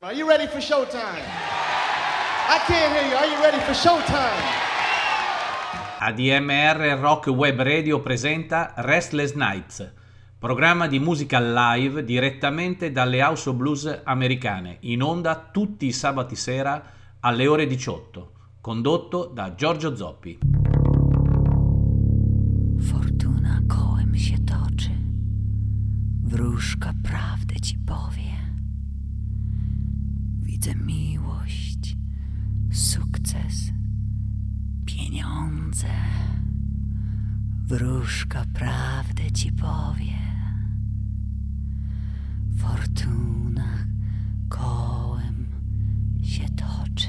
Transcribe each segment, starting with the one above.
Are you ready for showtime? I can't hear you. Are you ready for showtime? ADMR Rock Web Radio presenta Restless Nights, programma di musica live direttamente dalle House of Blues americane, in onda tutti i sabati sera alle ore 18, condotto da Giorgio Zoppi. Fortuna kołem się toczy, wróżka prawdę Miłość, sukces, pieniądze. Wróżka prawdę ci powie. Fortuna kołem się toczy.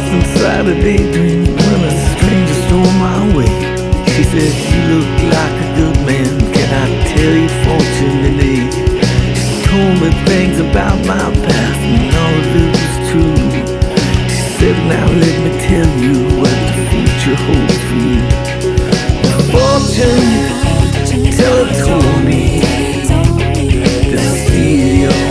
Lost inside a daydream when a stranger stole my way. She said, You look like a good man. Can I tell you fortune today? She told me things about my past, and all of it was true. She said, Now let me tell you what the future holds for you. Fortune tell teller told me to steal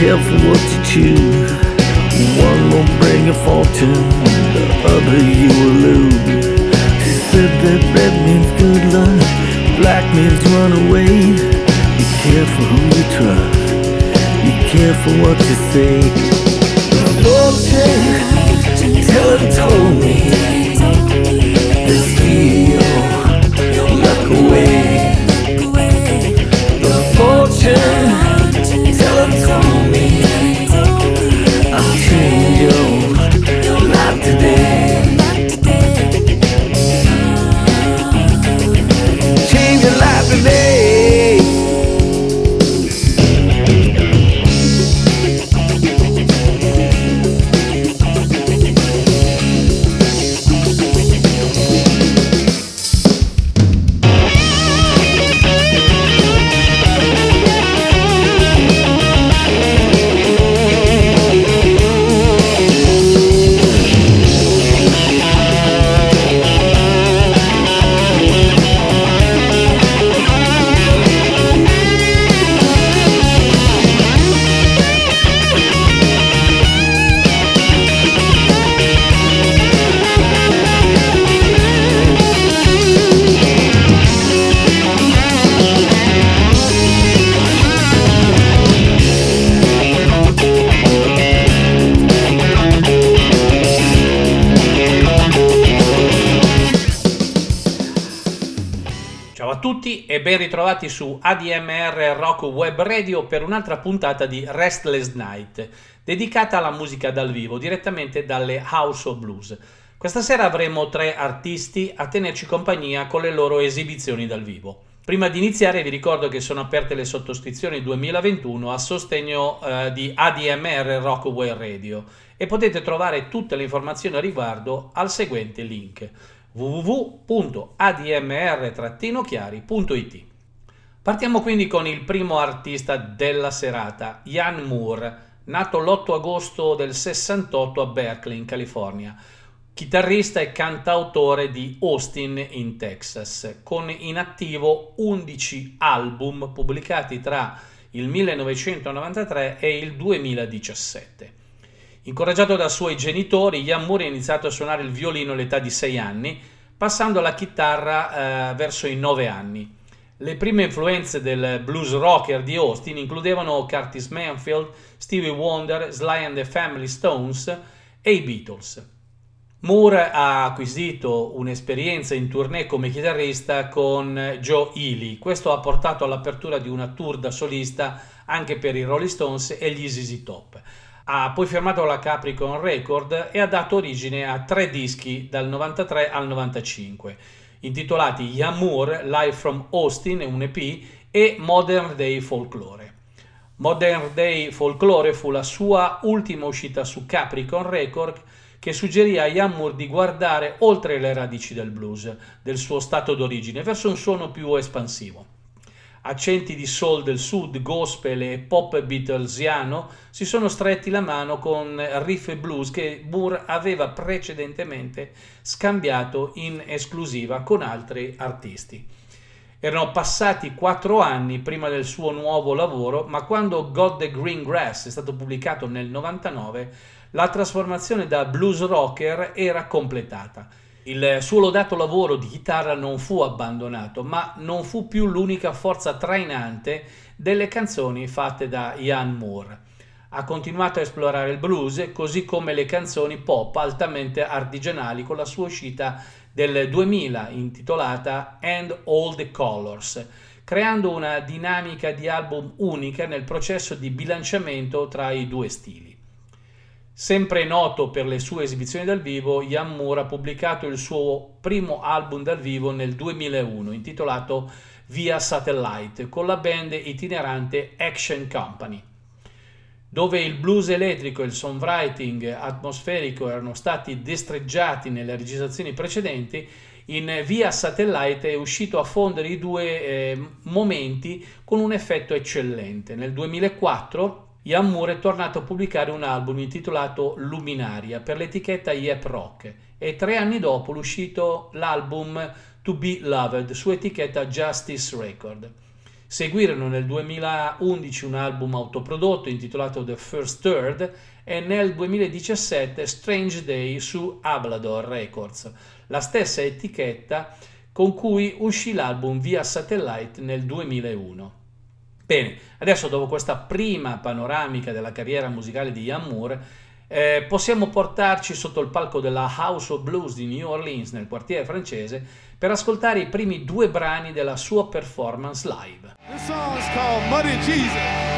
careful what you choose. A fortune, the other you will lose. She said that red means good luck, black means run away. Be careful who you trust. Be careful what you say. The fortune teller told me to steal your luck away. The fortune tutti e ben ritrovati su ADMR Rock Web Radio per un'altra puntata di Restless Night, dedicata alla musica dal vivo direttamente dalle House of Blues. Questa sera avremo tre artisti a tenerci compagnia con le loro esibizioni dal vivo. Prima di iniziare vi ricordo che sono aperte le sottoscrizioni 2021 a sostegno eh, di ADMR Rock Web Radio e potete trovare tutte le informazioni a riguardo al seguente link www.admr-chiari.it. Partiamo quindi con il primo artista della serata, Ian Moore, nato l'8 agosto del 68 a Berkeley, in California. Chitarrista e cantautore di Austin in Texas, con in attivo 11 album pubblicati tra il 1993 e il 2017. Incoraggiato dai suoi genitori, Ian Moore ha iniziato a suonare il violino all'età di 6 anni, passando alla chitarra eh, verso i 9 anni. Le prime influenze del blues rocker di Austin includevano Curtis Manfield, Stevie Wonder, Sly and the Family Stones e i Beatles. Moore ha acquisito un'esperienza in tournée come chitarrista con Joe Ely. Questo ha portato all'apertura di una tour da solista anche per i Rolling Stones e gli ZZ Top. Ha poi firmato la Capricorn Record e ha dato origine a tre dischi dal 93 al 95, intitolati Moore, Live from Austin, un EP, e Modern Day Folklore. Modern Day Folklore fu la sua ultima uscita su Capricorn Record che suggerì a Moore di guardare oltre le radici del blues, del suo stato d'origine, verso un suono più espansivo. Accenti di soul del sud, gospel e pop beatlesiano si sono stretti la mano con riff e blues che Moore aveva precedentemente scambiato in esclusiva con altri artisti. Erano passati quattro anni prima del suo nuovo lavoro, ma quando God the Green Grass è stato pubblicato nel 99, la trasformazione da blues rocker era completata. Il suo lodato lavoro di chitarra non fu abbandonato, ma non fu più l'unica forza trainante delle canzoni fatte da Ian Moore. Ha continuato a esplorare il blues, così come le canzoni pop altamente artigianali con la sua uscita del 2000 intitolata And All the Colors, creando una dinamica di album unica nel processo di bilanciamento tra i due stili. Sempre noto per le sue esibizioni dal vivo, Ian Moore ha pubblicato il suo primo album dal vivo nel 2001, intitolato Via Satellite, con la band itinerante Action Company. Dove il blues elettrico e il songwriting atmosferico erano stati destreggiati nelle registrazioni precedenti, in Via Satellite è uscito a fondere i due eh, momenti con un effetto eccellente. Nel 2004 Ian Moore è tornato a pubblicare un album intitolato Luminaria per l'etichetta Yep Rock e tre anni dopo l'uscito l'album To Be Loved su etichetta Justice Record. Seguirono nel 2011 un album autoprodotto intitolato The First Third e nel 2017 Strange Day su Ablador Records, la stessa etichetta con cui uscì l'album via satellite nel 2001. Bene, adesso dopo questa prima panoramica della carriera musicale di Ian Moore, eh, possiamo portarci sotto il palco della House of Blues di New Orleans nel quartiere francese per ascoltare i primi due brani della sua performance live. This song is called Muddy Jesus.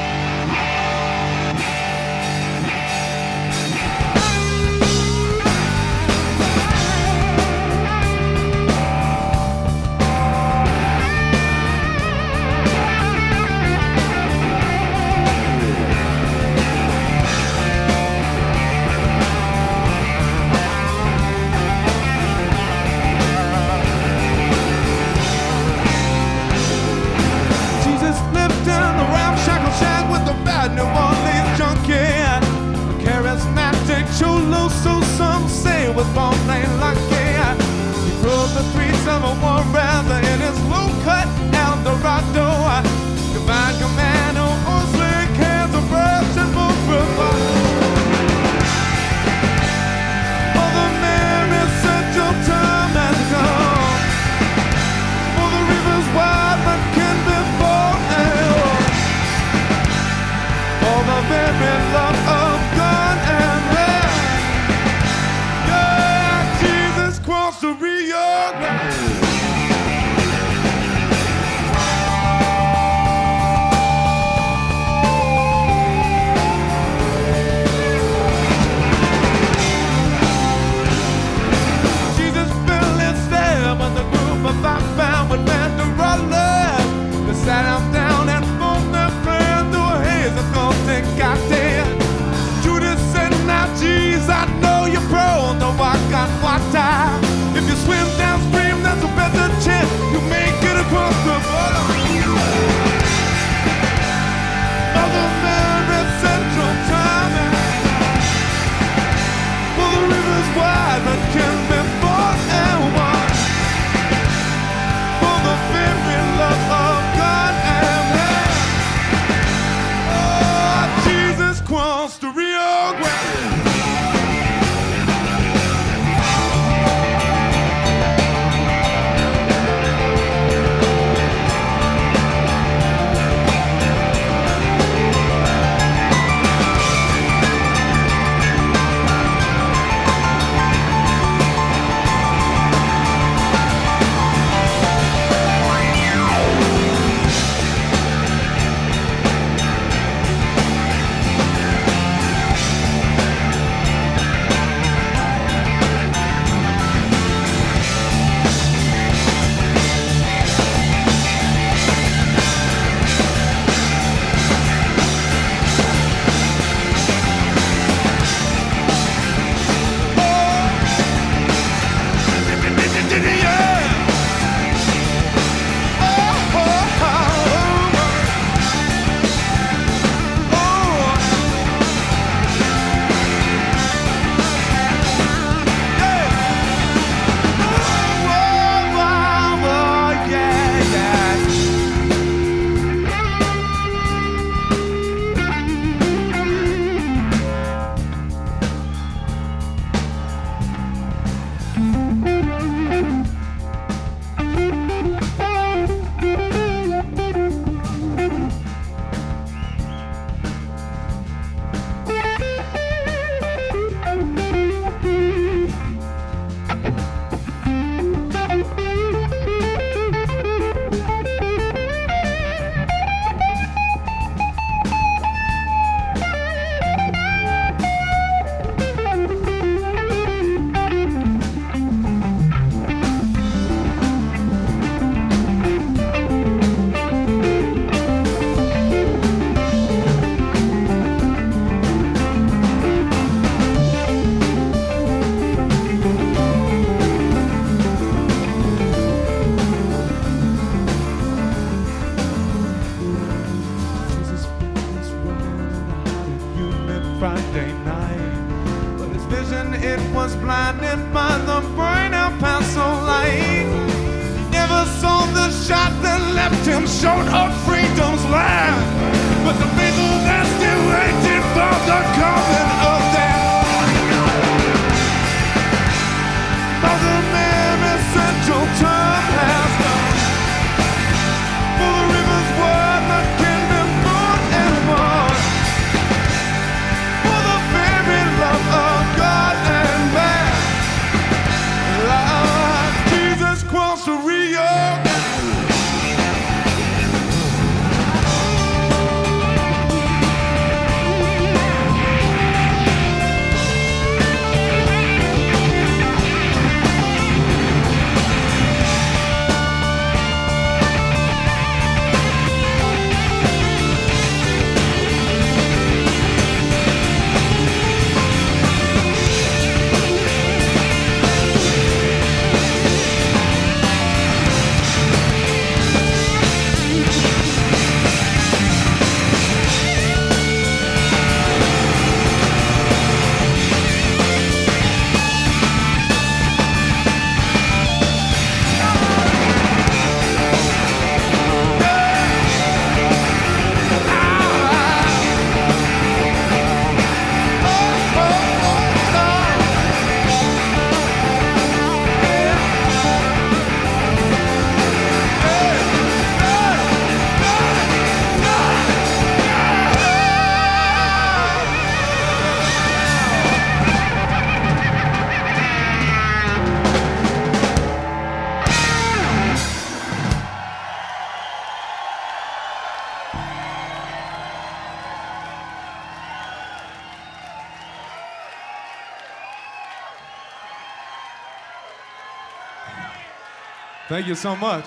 You so much.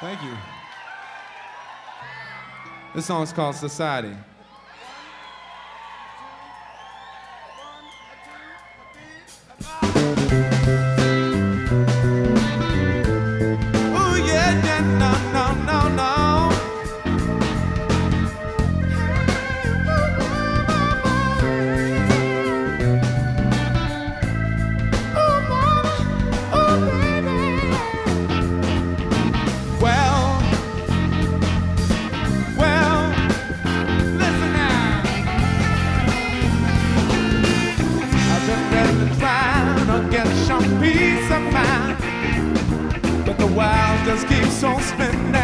Thank you. This song's called Society. On spinning,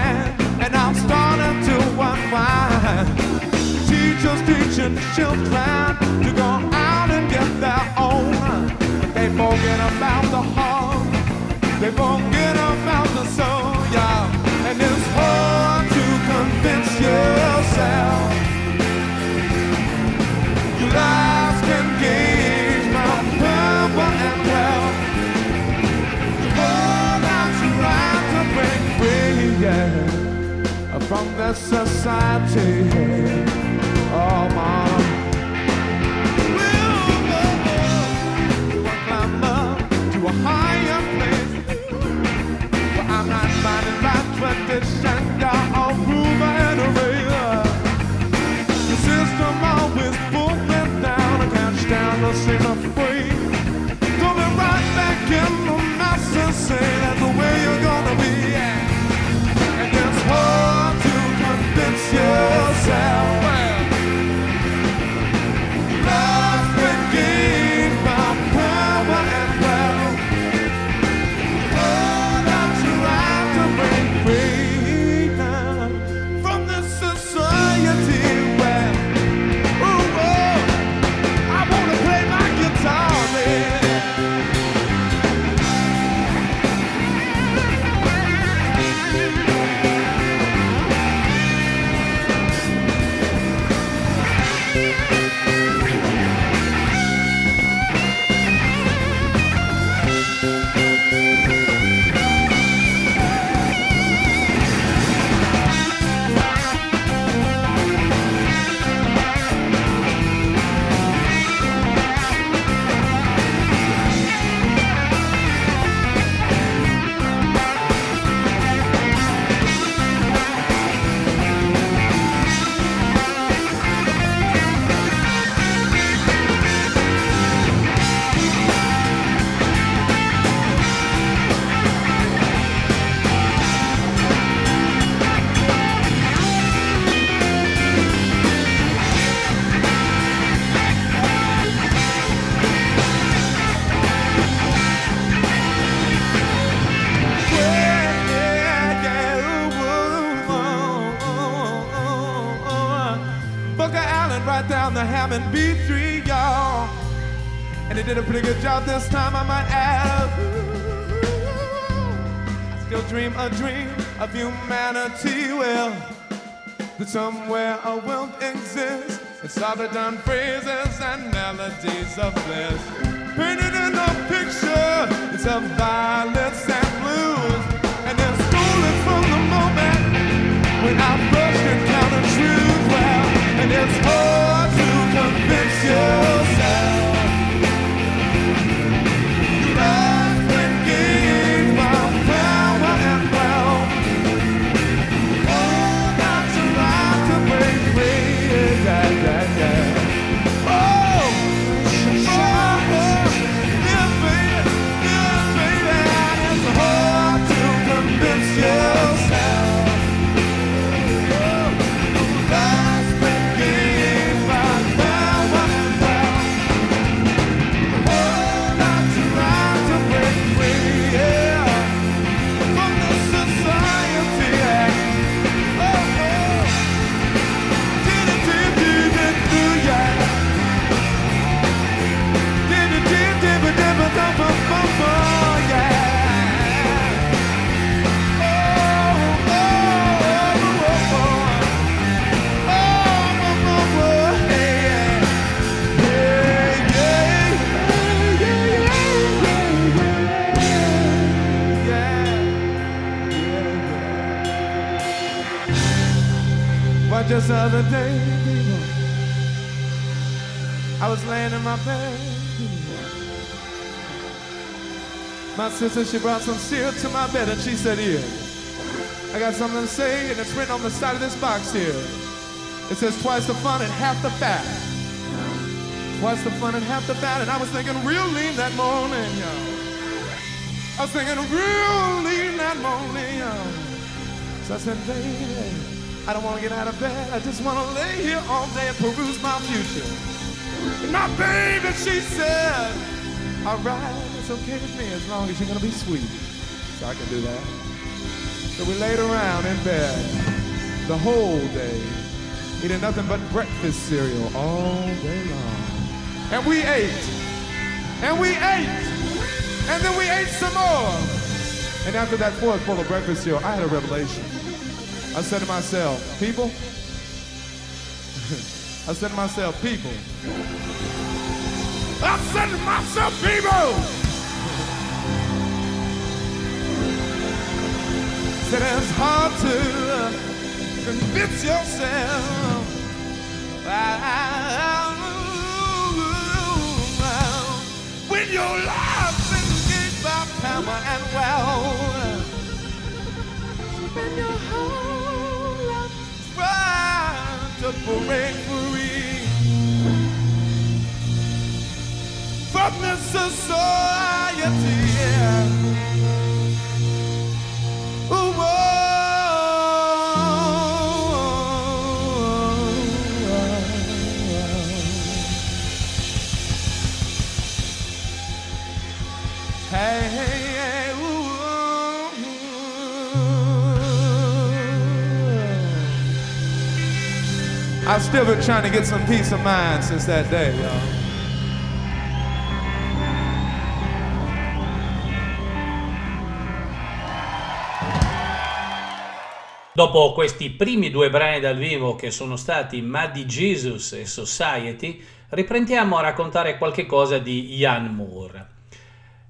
and I'm starting to unwind. Teachers teaching children to go out and get their own. They forget about the heart. They forget Society, oh, mama. We'll go to a climber, to a higher place. I'm not by tradition, and. The system always free. Throw me right back in the mess and say that's did a pretty good job this time, I might add. I still dream a dream of humanity, well, that somewhere a world exists. It's the done phrases and melodies of bliss. Painted in a picture, it's of violence and blues. And they're stolen from the moment when I first encountered truth. Well, and it's hard to convince yourself. My sister, she brought some cereal to my bed and she said, Here, I got something to say, and it's written on the side of this box here. It says, Twice the fun and half the fat. Twice the fun and half the fat. And I was thinking real lean that morning, y'all. I was thinking real lean that morning, y'all. So I said, Baby, I don't want to get out of bed. I just want to lay here all day and peruse my future. And my baby, she said, all right, okay with me as long as you're to be sweet. So I can do that. So we laid around in bed the whole day, eating nothing but breakfast cereal all day long. And we ate. And we ate. And then we ate some more. And after that fourth bowl of breakfast cereal, I had a revelation. I said to myself, people, I said to myself, people, I said to myself, people, said it's hard to convince yourself that when your life's engaged by power and wealth. Spend your whole life trying to break free from this society. I've still been trying to get some peace of mind since that day, y'all. Dopo questi primi due brani dal vivo che sono stati Muddy Jesus e Society, riprendiamo a raccontare qualche cosa di Ian Moore.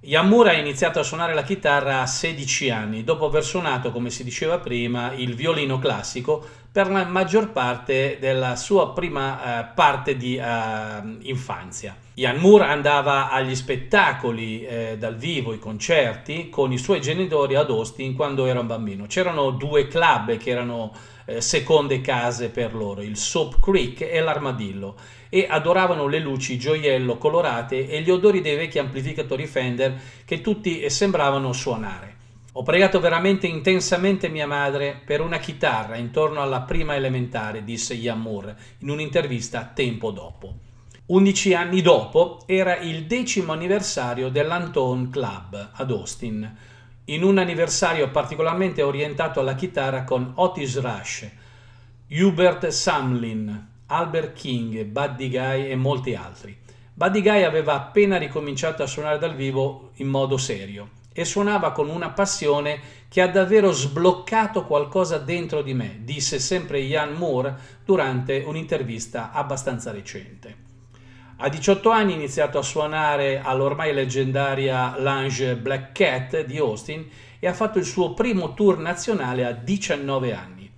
Ian Moore ha iniziato a suonare la chitarra a 16 anni, dopo aver suonato, come si diceva prima, il violino classico per la maggior parte della sua prima eh, parte di eh, infanzia. Ian Moore andava agli spettacoli eh, dal vivo, i concerti, con i suoi genitori ad Austin quando era un bambino. C'erano due club che erano eh, seconde case per loro, il Soap Creek e l'Armadillo, e adoravano le luci gioiello colorate e gli odori dei vecchi amplificatori Fender che tutti sembravano suonare. Ho pregato veramente intensamente mia madre per una chitarra intorno alla prima elementare, disse Moore in un'intervista tempo dopo. Undici anni dopo era il decimo anniversario dell'Anton Club ad Austin, in un anniversario particolarmente orientato alla chitarra con Otis Rush, Hubert Samlin, Albert King, Buddy Guy e molti altri. Buddy Guy aveva appena ricominciato a suonare dal vivo in modo serio e suonava con una passione che ha davvero sbloccato qualcosa dentro di me, disse sempre Ian Moore durante un'intervista abbastanza recente. A 18 anni ha iniziato a suonare all'ormai leggendaria Lounge Black Cat di Austin e ha fatto il suo primo tour nazionale a 19 anni.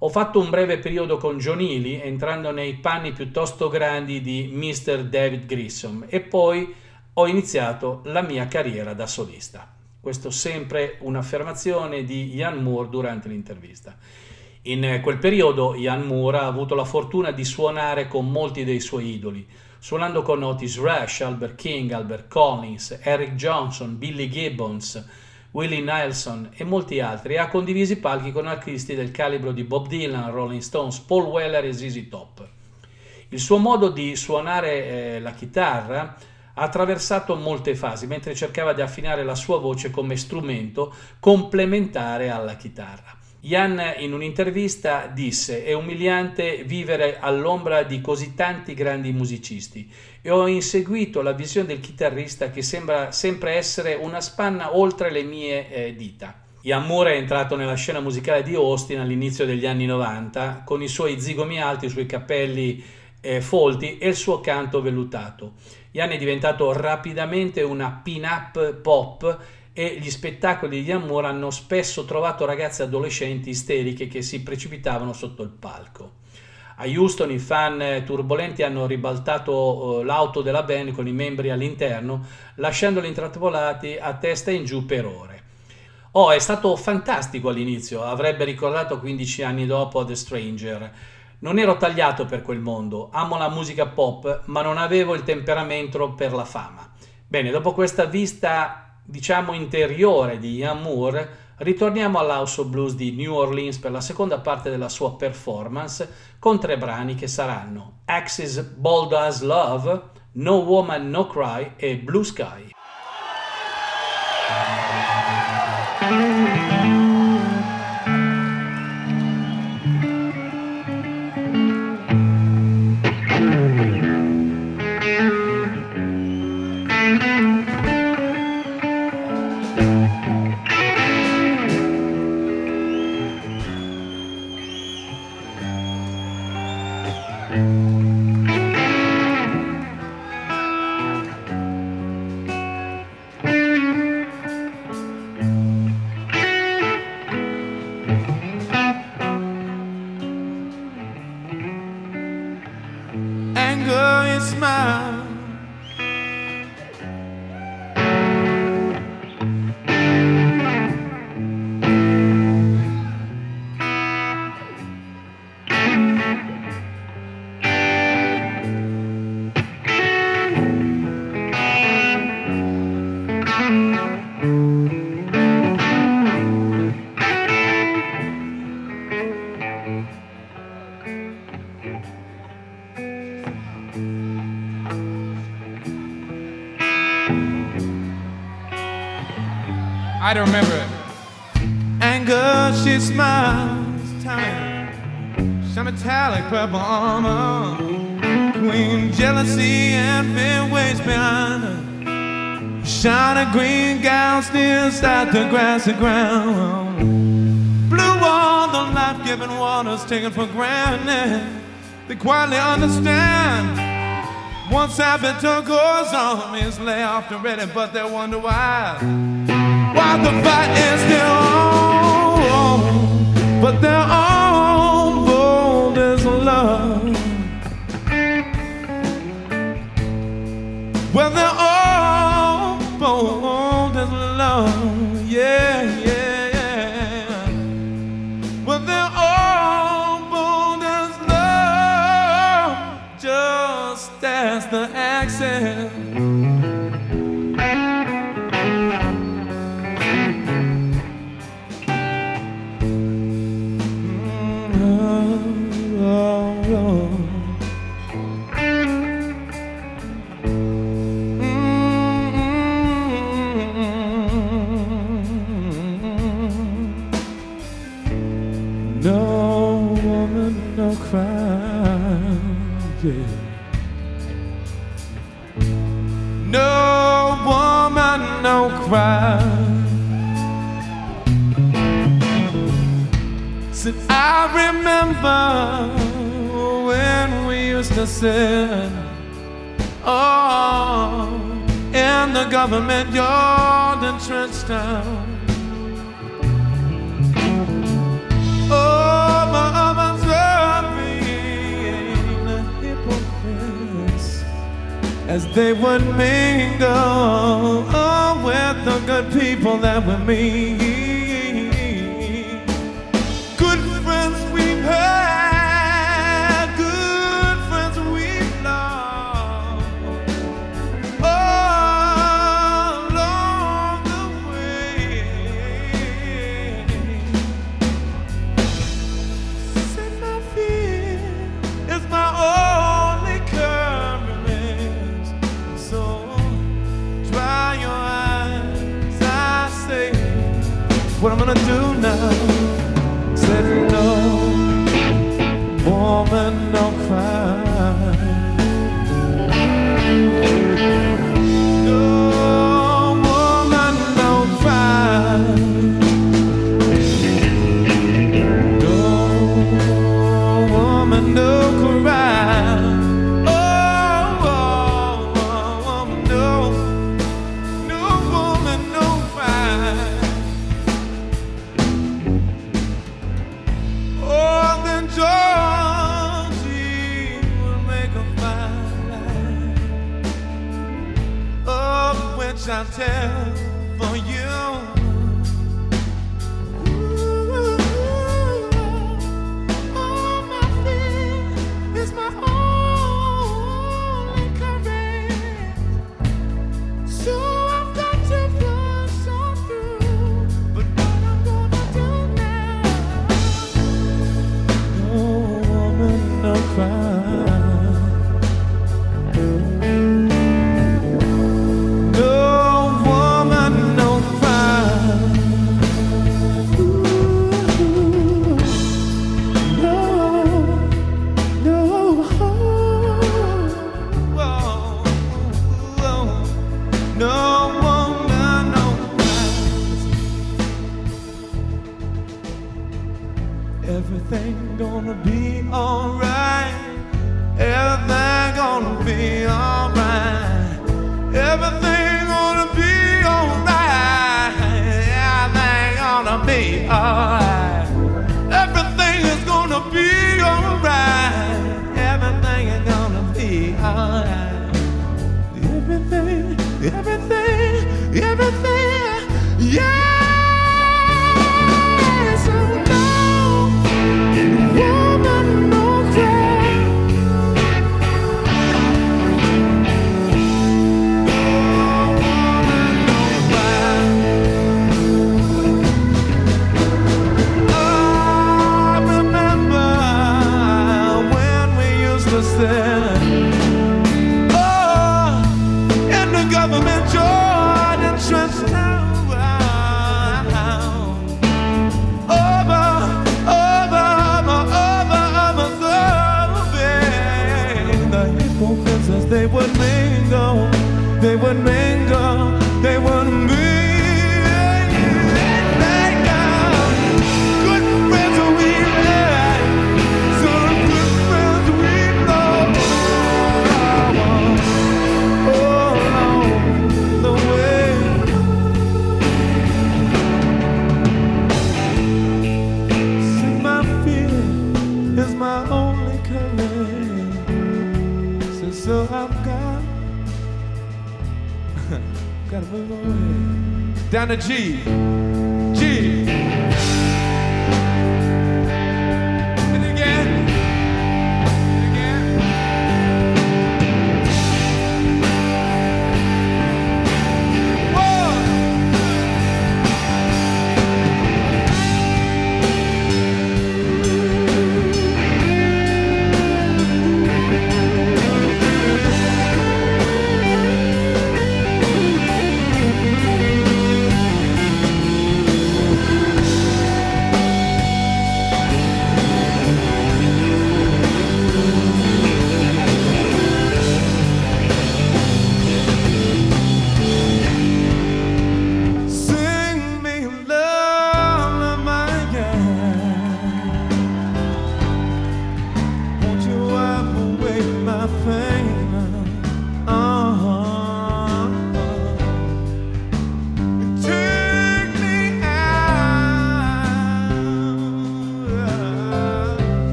Ho fatto un breve periodo con John Ely, entrando nei panni piuttosto grandi di Mr. David Grissom, e poi ho iniziato la mia carriera da solista. Questo sempre un'affermazione di Ian Moore durante l'intervista. In quel periodo Ian Moore ha avuto la fortuna di suonare con molti dei suoi idoli, suonando con Otis Rush, Albert King, Albert Collins, Eric Johnson, Billy Gibbons, Willie Nelson e molti altri e ha condiviso i palchi con artisti del calibro di Bob Dylan, Rolling Stones, Paul Weller e ZZ Top. Il suo modo di suonare eh, la chitarra ha attraversato molte fasi mentre cercava di affinare la sua voce come strumento complementare alla chitarra. Jan in un'intervista disse è umiliante vivere all'ombra di così tanti grandi musicisti e ho inseguito la visione del chitarrista che sembra sempre essere una spanna oltre le mie eh, dita. Ian Moore è entrato nella scena musicale di Austin all'inizio degli anni 90 con i suoi zigomi alti, i suoi capelli eh, folti e il suo canto vellutato. Ian è diventato rapidamente una pin-up pop e gli spettacoli di Ian hanno spesso trovato ragazze adolescenti isteriche che si precipitavano sotto il palco. A Houston i fan turbolenti hanno ribaltato eh, l'auto della band con i membri all'interno, lasciandoli intrappolati a testa in giù per ore. Oh, è stato fantastico all'inizio, avrebbe ricordato 15 anni dopo The Stranger. Non ero tagliato per quel mondo, amo la musica pop, ma non avevo il temperamento per la fama. Bene, dopo questa vista, diciamo, interiore di Ian Moore, ritorniamo all'House of Blues di New Orleans per la seconda parte della sua performance con tre brani che saranno Axis Bold as Love, No Woman No Cry e Blue Sky. I don't remember it. Anger, she smiles, tiny. Some metallic purple armor. Queen jealousy and fear waits behind her. Shine a green gown still inside the grassy ground. Blue wall, the life-giving waters taken for granted. They quietly understand. Once habitual goes on, means lay off already, but they wonder why. Why the fight is still on, but their own bold as love. Well, they're all bold as love, yeah, yeah, yeah. Well, they're all bold as love, just as the accent. ground. Said, I remember when we used to sit, oh, in the government yard in Trenchtown. Oh, as they would mingle oh, with the good people that were me. Good friends we've had.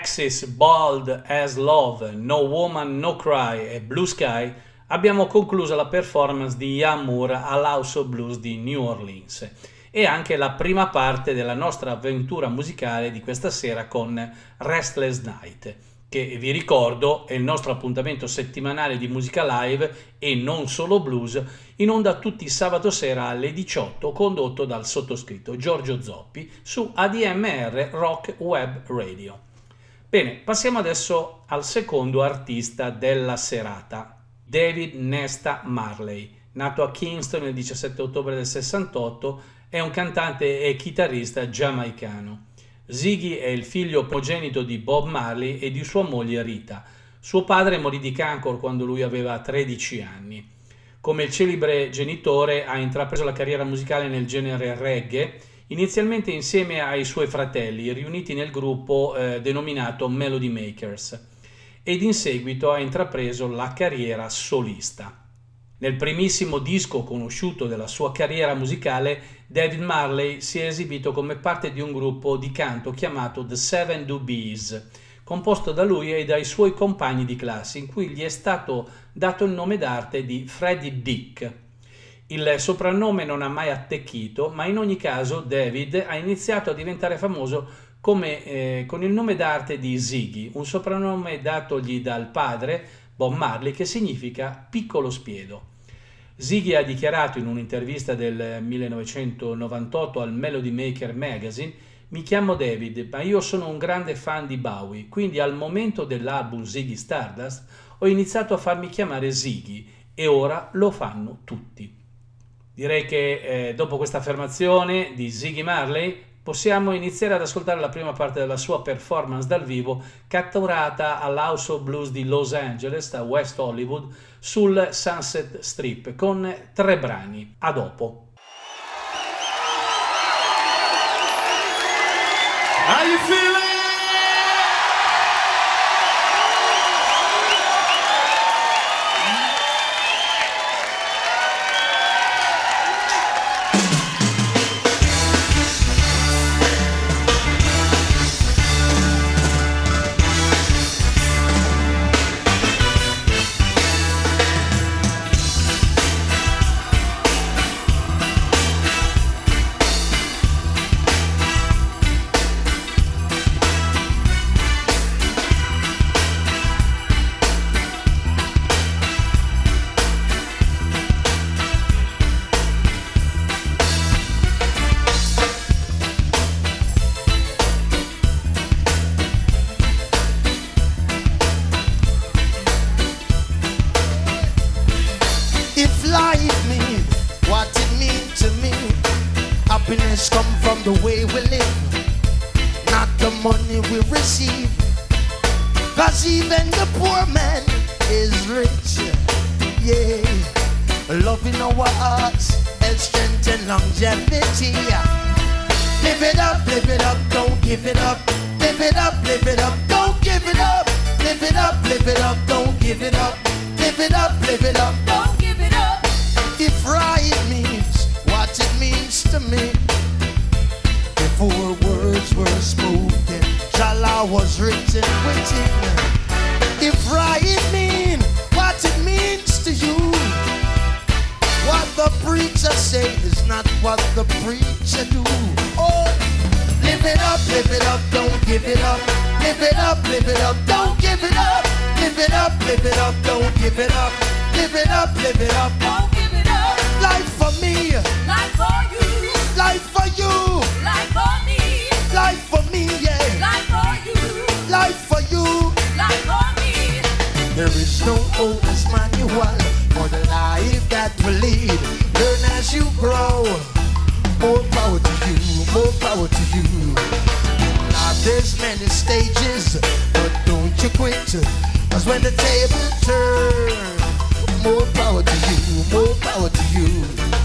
Axis, Bold as Love, No Woman, No Cry e Blue Sky abbiamo concluso la performance di Ian Moore all'House of Blues di New Orleans e anche la prima parte della nostra avventura musicale di questa sera con Restless Night che vi ricordo è il nostro appuntamento settimanale di musica live e non solo blues, in onda tutti sabato sera alle 18, condotto dal sottoscritto Giorgio Zoppi su ADMR Rock Web Radio. Bene, passiamo adesso al secondo artista della serata, David Nesta Marley. Nato a Kingston il 17 ottobre del 68, è un cantante e chitarrista giamaicano. Ziggy è il figlio progenito di Bob Marley e di sua moglie Rita. Suo padre morì di cancro quando lui aveva 13 anni. Come celebre genitore ha intrapreso la carriera musicale nel genere reggae, inizialmente insieme ai suoi fratelli, riuniti nel gruppo eh, denominato Melody Makers, ed in seguito ha intrapreso la carriera solista. Nel primissimo disco conosciuto della sua carriera musicale, David Marley si è esibito come parte di un gruppo di canto chiamato The Seven Doobies, composto da lui e dai suoi compagni di classe, in cui gli è stato dato il nome d'arte di Freddie Dick. Il soprannome non ha mai attecchito, ma in ogni caso David ha iniziato a diventare famoso come, eh, con il nome d'arte di Ziggy, un soprannome datogli dal padre Bob Marley che significa piccolo spiedo. Ziggy ha dichiarato in un'intervista del 1998 al Melody Maker Magazine mi chiamo David, ma io sono un grande fan di Bowie, quindi al momento dell'album Ziggy Stardust ho iniziato a farmi chiamare Ziggy e ora lo fanno tutti. Direi che eh, dopo questa affermazione di Ziggy Marley possiamo iniziare ad ascoltare la prima parte della sua performance dal vivo catturata all'House of Blues di Los Angeles da West Hollywood sul Sunset Strip con tre brani. A dopo. How you feeling? Live it up, don't give it up. Live it up, live it up. Don't give it up. Life for me, Life for you. life for you, Life for me. life for me, yeah. Life for you. Life for you. Life for me. There is no owner's manual for the life that we lead. Learn as you grow. More power to you, more power to you. Now there's many stages, but don't you quit. When the table turns, more power to you, more power to you.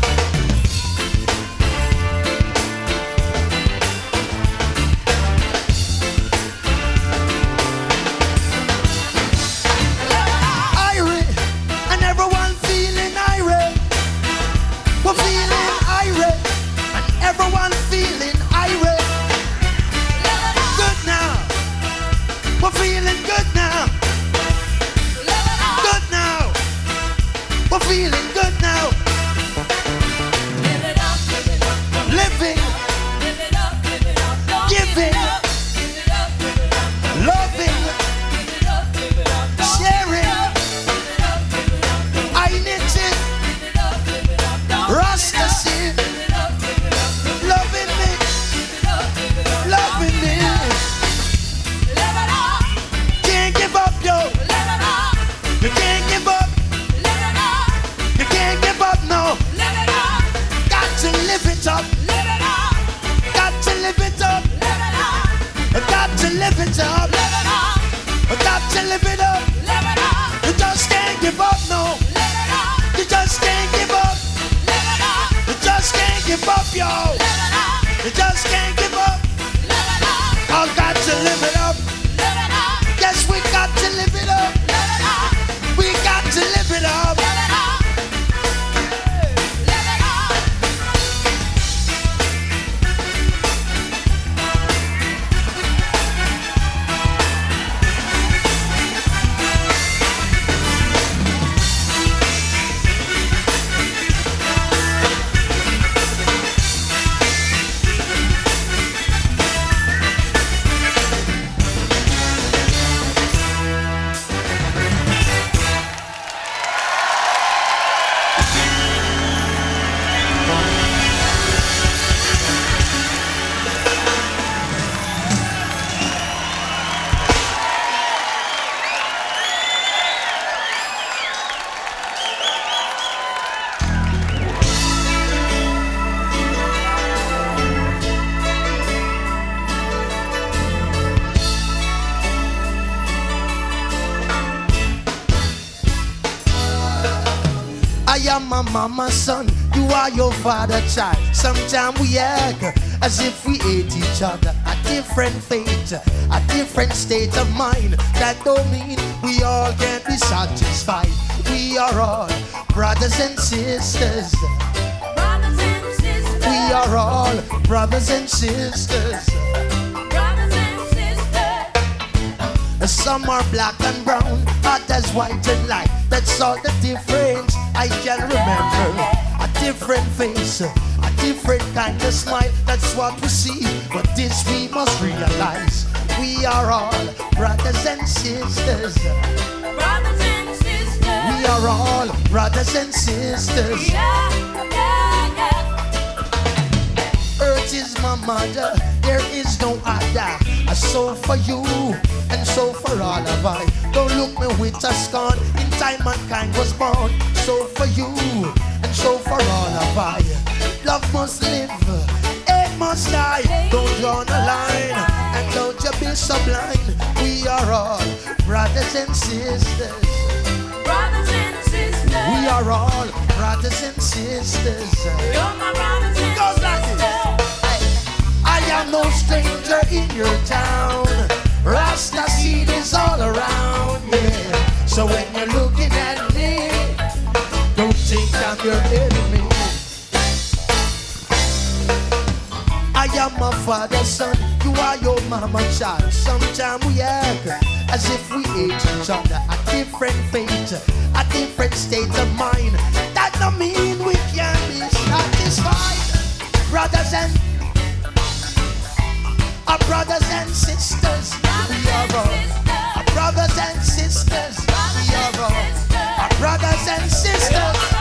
Your father child. Sometimes we act as if we hate each other. A different fate, a different state of mind. That don't mean we all can be satisfied. We are all brothers and sisters. Brothers and sisters. We are all brothers and sisters. Brothers and sisters. Some are black and brown, others white and light. That's all the difference I can remember. A different face, a different kind of smile. That's what we see, but this we must realize. We are all brothers and sisters. Brothers and sisters. We are all brothers and sisters. Yeah, yeah, yeah. Earth is my mother, there is no other. I soul for you and soul for all of I. Don't look me with a scorn. In time mankind was born, so for you, so for all of I. Love must live, it must die. Don't draw the line, and don't you be so blind. We are all brothers and sisters. Brothers and sisters. We are all brothers and sisters. You're my brothers and Goes like sisters. I am no stranger in your town. Rasta seed is all around, yeah. So when at me, I'm your enemy. I am my father's son, you are your mama child. Sometimes we act as if we hate each other. A different fate, a different state of mind. That don't mean we can be satisfied. Brothers and our brothers and sisters, we are all. Our brothers and sisters, we are all. Our brothers and sisters,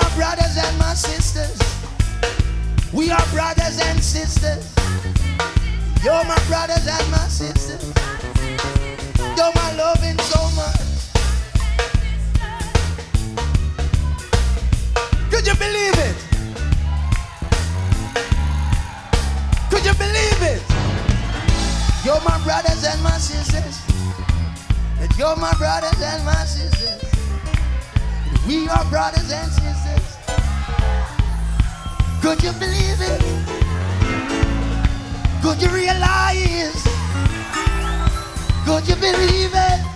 my brothers and my sisters. We are brothers and sisters. You're my brothers and my sisters. You're my loving so much. Could you believe it? Could you believe it? You're my brothers and my sisters. And you're my brothers and my sisters. We are brothers and sisters. Could you believe it? Could you realize? Could you believe it?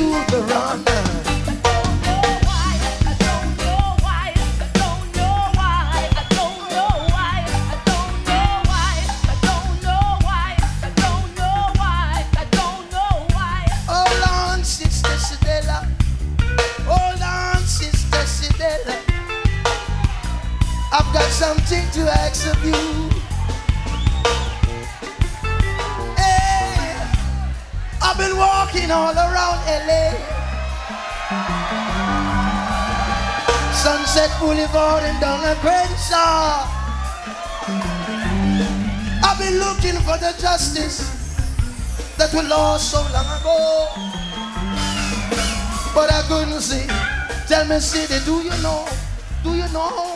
Do the runner. Boulevard and down the Crenshaw. I've been looking for the justice that we lost so long ago. But I couldn't see. Tell me, city, do you know? Do you know?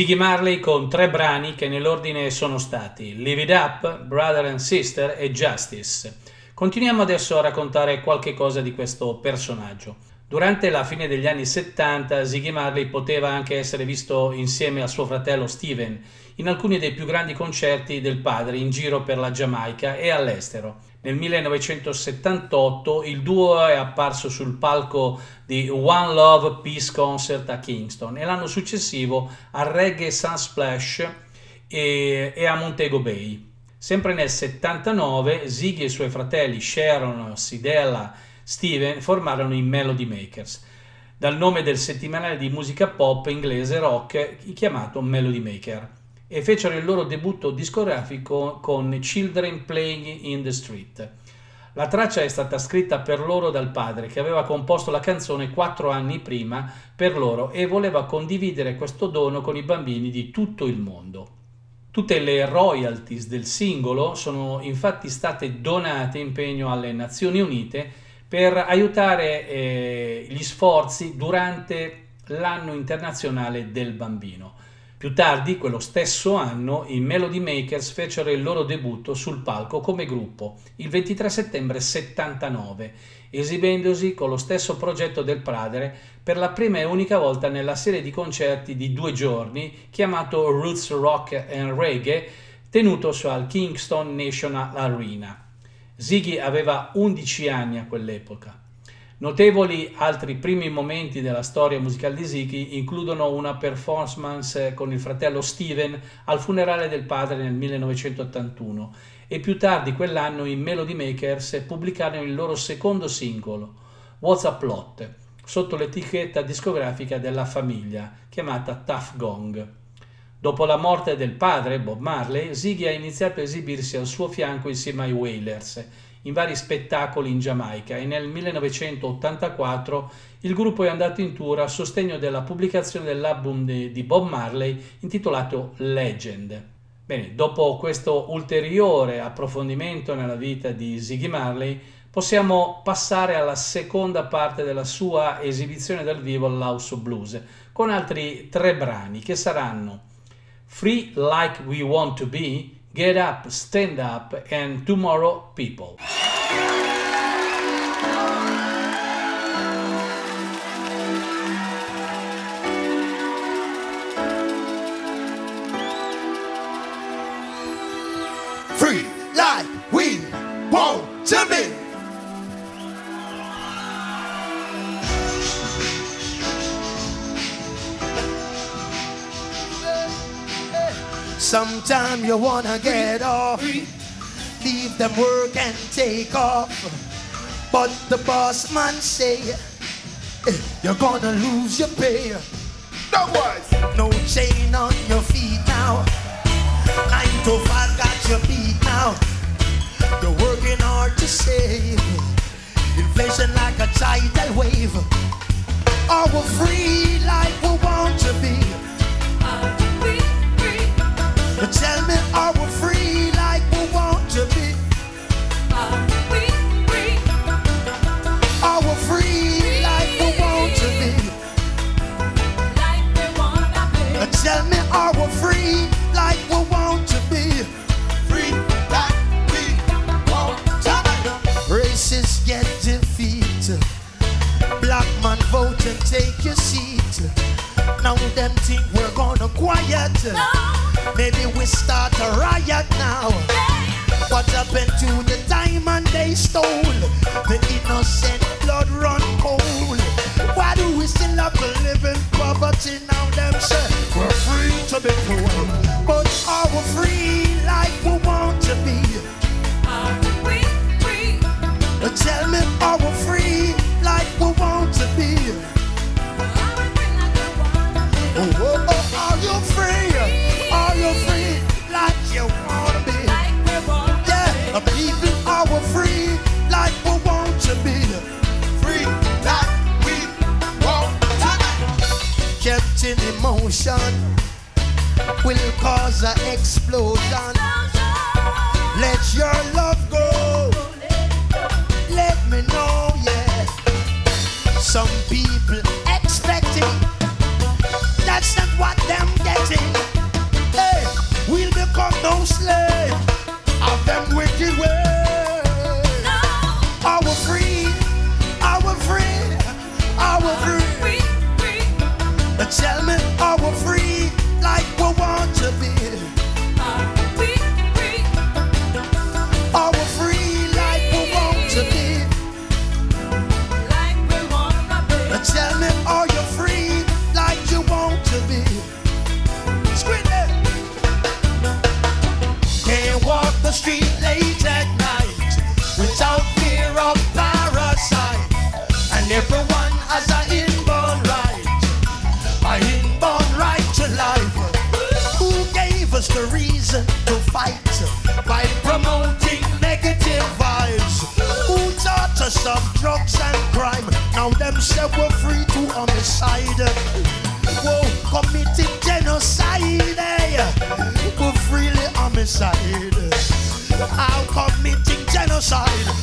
Ziggy Marley con tre brani che nell'ordine sono stati Live It Up, Brother and Sister e Justice. Continuiamo adesso a raccontare qualche cosa di questo personaggio. Durante la fine degli anni 70 Ziggy Marley poteva anche essere visto insieme a suo fratello Steven in alcuni dei più grandi concerti del padre in giro per la Giamaica e all'estero. Nel 1978 il duo è apparso sul palco di One Love Peace Concert a Kingston e l'anno successivo al Reggae Sunsplash e, e a Montego Bay. Sempre nel 79 Ziggy e i suoi fratelli Sharon, Sidella, Steven formarono i Melody Makers, dal nome del settimanale di musica pop inglese rock chiamato Melody Maker e fecero il loro debutto discografico con Children Playing in the Street. La traccia è stata scritta per loro dal padre che aveva composto la canzone quattro anni prima per loro e voleva condividere questo dono con i bambini di tutto il mondo. Tutte le royalties del singolo sono infatti state donate in impegno alle Nazioni Unite per aiutare eh, gli sforzi durante l'anno internazionale del bambino. Più tardi, quello stesso anno, i Melody Makers fecero il loro debutto sul palco come gruppo, il 23 settembre 79, esibendosi con lo stesso progetto del padre per la prima e unica volta nella serie di concerti di due giorni chiamato Roots Rock and Reggae, tenutosi al Kingston National Arena. Ziggy aveva 11 anni a quell'epoca. Notevoli altri primi momenti della storia musicale di Ziggy includono una performance con il fratello Steven al funerale del padre nel 1981 e più tardi quell'anno i Melody Makers pubblicarono il loro secondo singolo, What's a Plot, sotto l'etichetta discografica della famiglia, chiamata Tough Gong. Dopo la morte del padre, Bob Marley, Ziggy ha iniziato a esibirsi al suo fianco insieme ai Wailers in vari spettacoli in Giamaica e nel 1984 il gruppo è andato in tour a sostegno della pubblicazione dell'album di Bob Marley intitolato Legend. Bene, dopo questo ulteriore approfondimento nella vita di Ziggy Marley, possiamo passare alla seconda parte della sua esibizione dal vivo all'House of Blues, con altri tre brani che saranno Free Like We Want to Be, Get Up, Stand Up and Tomorrow People. Sometime you wanna get off, leave them work and take off. But the boss man say you're gonna lose your pay. No worries. No chain on your feet now. Nine to five got your beat now. You're working hard to save. Inflation like a tidal wave. Are we free like we want to be? Tell me, are we free like we want to be? Are we free Are we free like we want to be? Tell me, are we free like we want to be? Free like we want to be. Get defeated. Black man vote and take your seat. Now them think we're gonna quiet. Maybe we start a riot now. What happened to the diamond they stole? The innocent blood run cold. Why do we still have to live in poverty now? Them say we're free to be poor, but are we free like we want to be? Are we free? Tell me, are we free like we want to be? Oh, oh, oh, are you free? Are you free like you want to be? Yeah, the people are we free like we want to be. Free like we want to be. Kept in emotion will cause an explosion. Let your love go. Let me know, yeah. Some people no slave of them wicked ways. Say we're free to homicide. Whoa, committing genocide. eh? We're freely homicide. How committing genocide?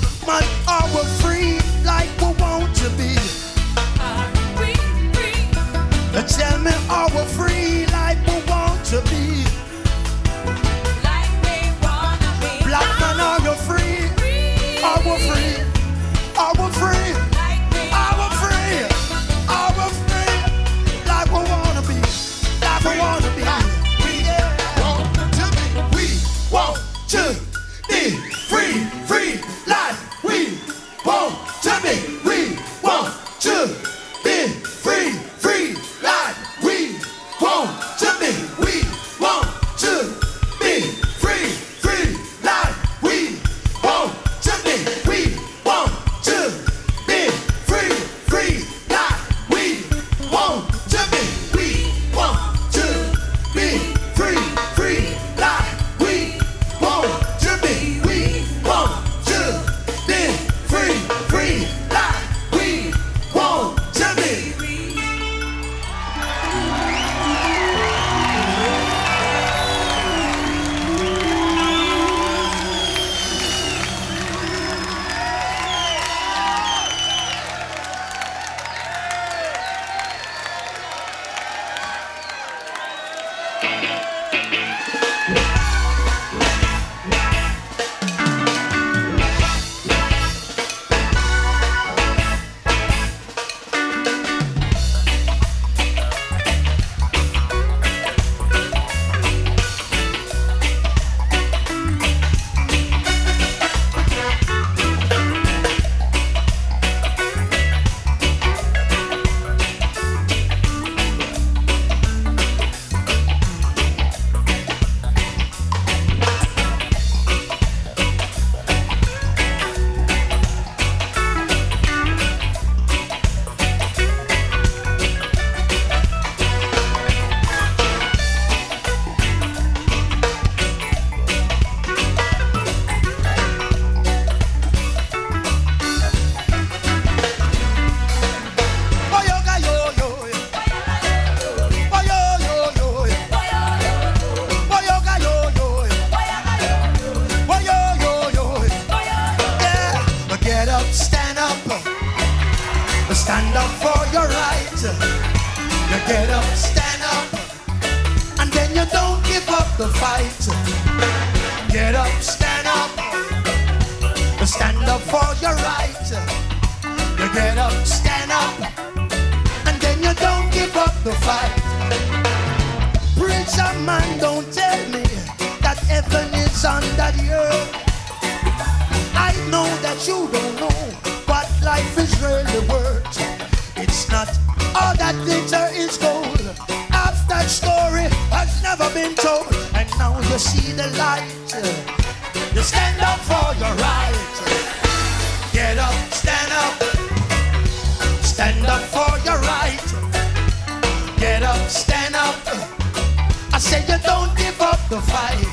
the fight.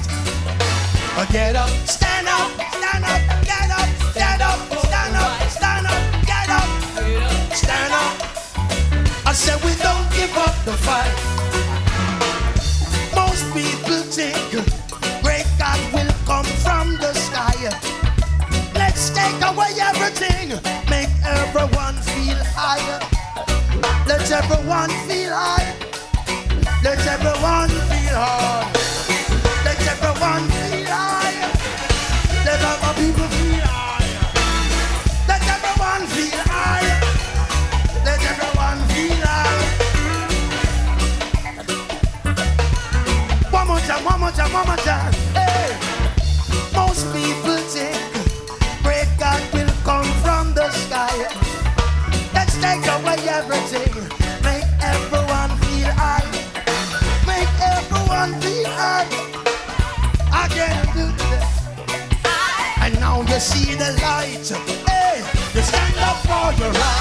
Uh, get up, stand up, stand up, get up, stand up, stand up, stand up, get up, stand up. I said we don't give up the fight. Most people think great God will come from the sky. Let's take away everything, make everyone feel higher. Let everyone feel mesmerized.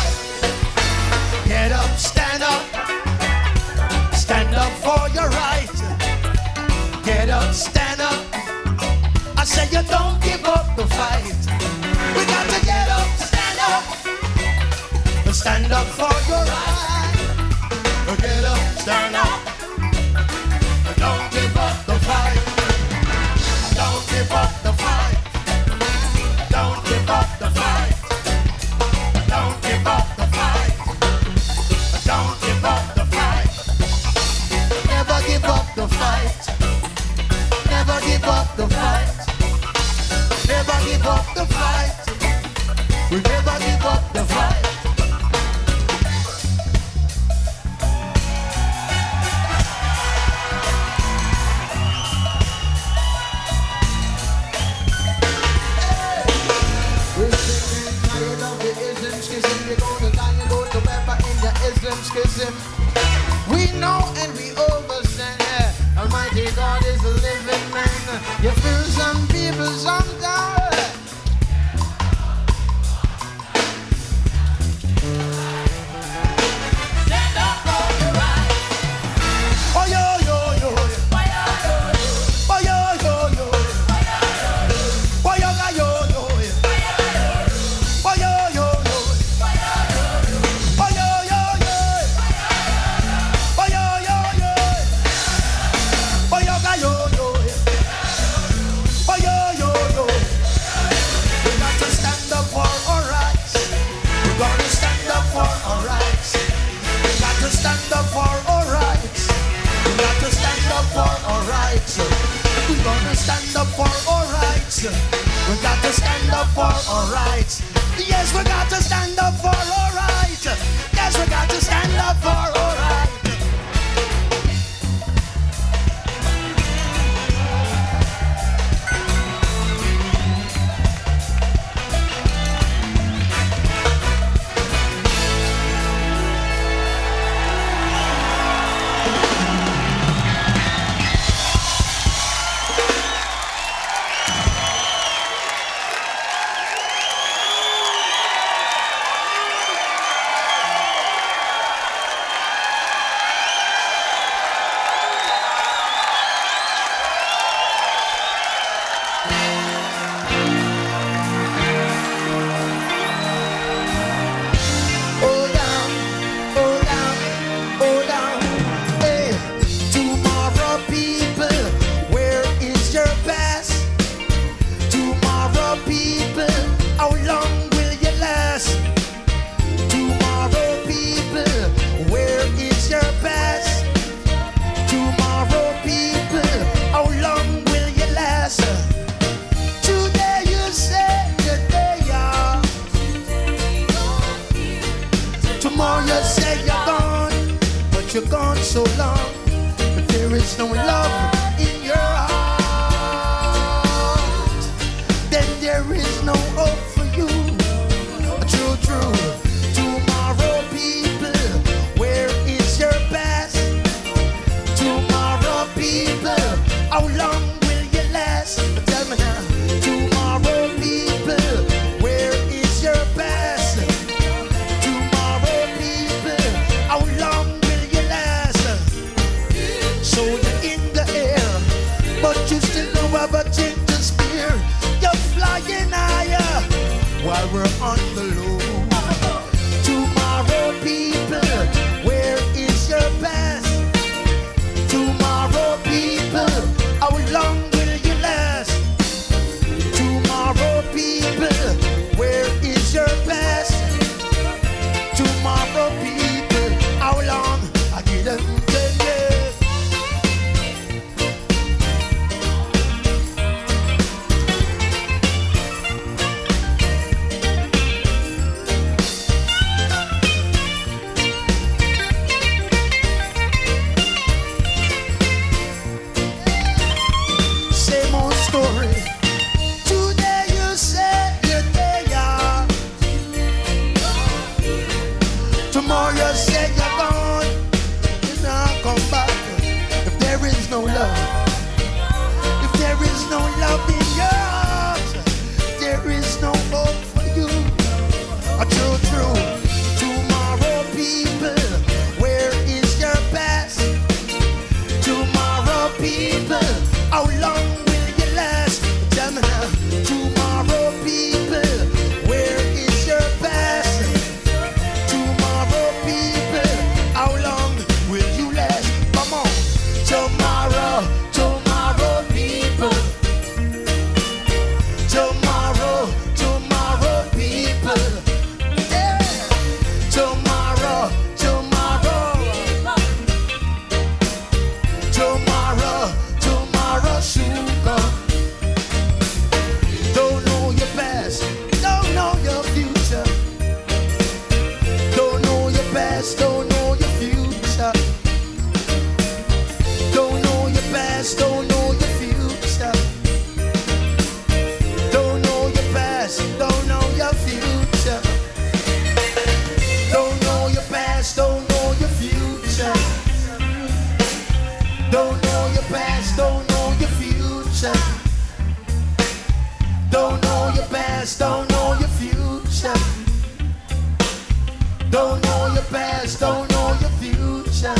Past, don't know your future.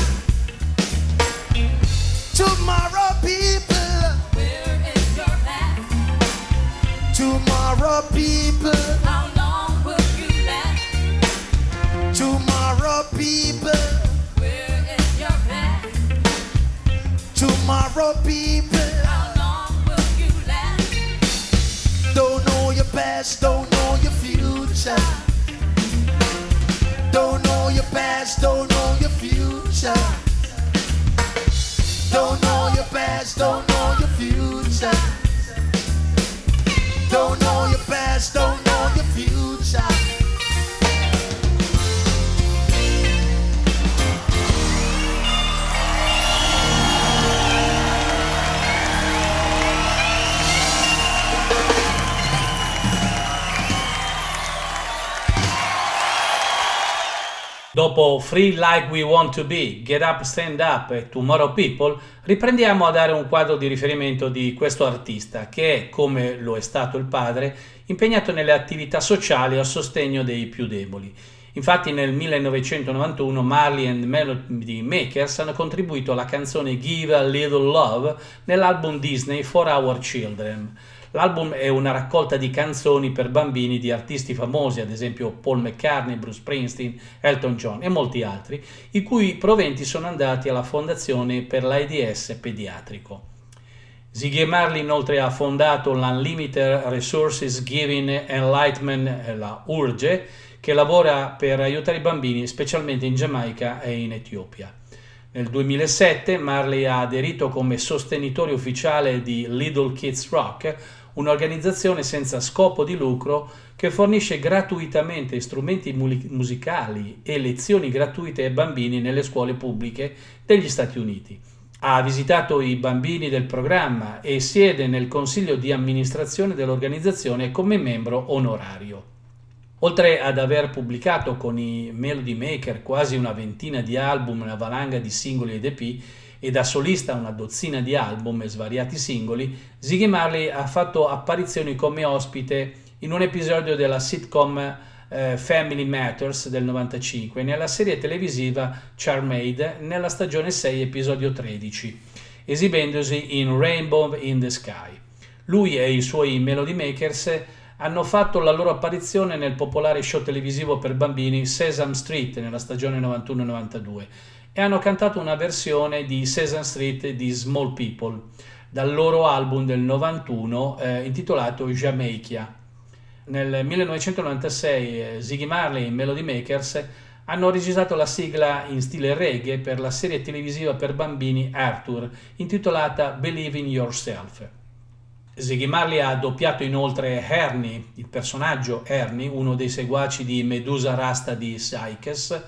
Tomorrow, people. Where is your past? Tomorrow, people. How long will you last? Tomorrow, people. Where is your past? Tomorrow, people. How long will you last? Don't know your past, don't know your future. Past, don't know your future. Don't know your past, don't know your future. Don't know your past, don't know your future. Dopo Free Like We Want to Be, Get Up, Stand Up e Tomorrow People, riprendiamo a dare un quadro di riferimento di questo artista che è, come lo è stato il padre, impegnato nelle attività sociali a sostegno dei più deboli. Infatti nel 1991 Marley and Melody Makers hanno contribuito alla canzone Give a Little Love nell'album Disney For Our Children. L'album è una raccolta di canzoni per bambini di artisti famosi, ad esempio Paul McCartney, Bruce Springsteen, Elton John e molti altri, i cui proventi sono andati alla Fondazione per l'AIDS pediatrico. Ziggy Marley inoltre ha fondato l'Unlimited Resources Giving Enlightenment, la URGE, che lavora per aiutare i bambini, specialmente in Giamaica e in Etiopia. Nel 2007 Marley ha aderito come sostenitore ufficiale di Little Kids Rock, un'organizzazione senza scopo di lucro che fornisce gratuitamente strumenti musicali e lezioni gratuite ai bambini nelle scuole pubbliche degli Stati Uniti. Ha visitato i bambini del programma e siede nel consiglio di amministrazione dell'organizzazione come membro onorario. Oltre ad aver pubblicato con i Melody Maker quasi una ventina di album, una valanga di singoli ed EP, e da solista una dozzina di album e svariati singoli, Ziggy Marley ha fatto apparizioni come ospite in un episodio della sitcom eh, Family Matters del 95 e nella serie televisiva Charmaid nella stagione 6 episodio 13, esibendosi in Rainbow in the Sky. Lui e i suoi Melody Makers hanno fatto la loro apparizione nel popolare show televisivo per bambini Sesame Street nella stagione 91-92 e hanno cantato una versione di Sesame Street di Small People dal loro album del 91 eh, intitolato Jamaica. Nel 1996 eh, Ziggy Marley e Melody Makers hanno registrato la sigla in stile reggae per la serie televisiva per bambini Arthur, intitolata Believe in Yourself. Ziggy Marley ha doppiato inoltre Ernie, il personaggio Ernie, uno dei seguaci di Medusa Rasta di Sykes,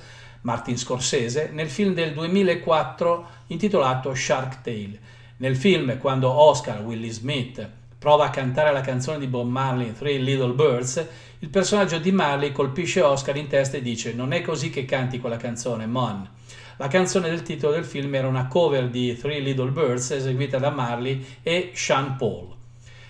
Martin Scorsese, nel film del 2004 intitolato Shark Tale. Nel film, quando Oscar Willie Smith prova a cantare la canzone di Bob Marley Three Little Birds, il personaggio di Marley colpisce Oscar in testa e dice non è così che canti quella canzone, Mon. La canzone del titolo del film era una cover di Three Little Birds eseguita da Marley e Sean Paul.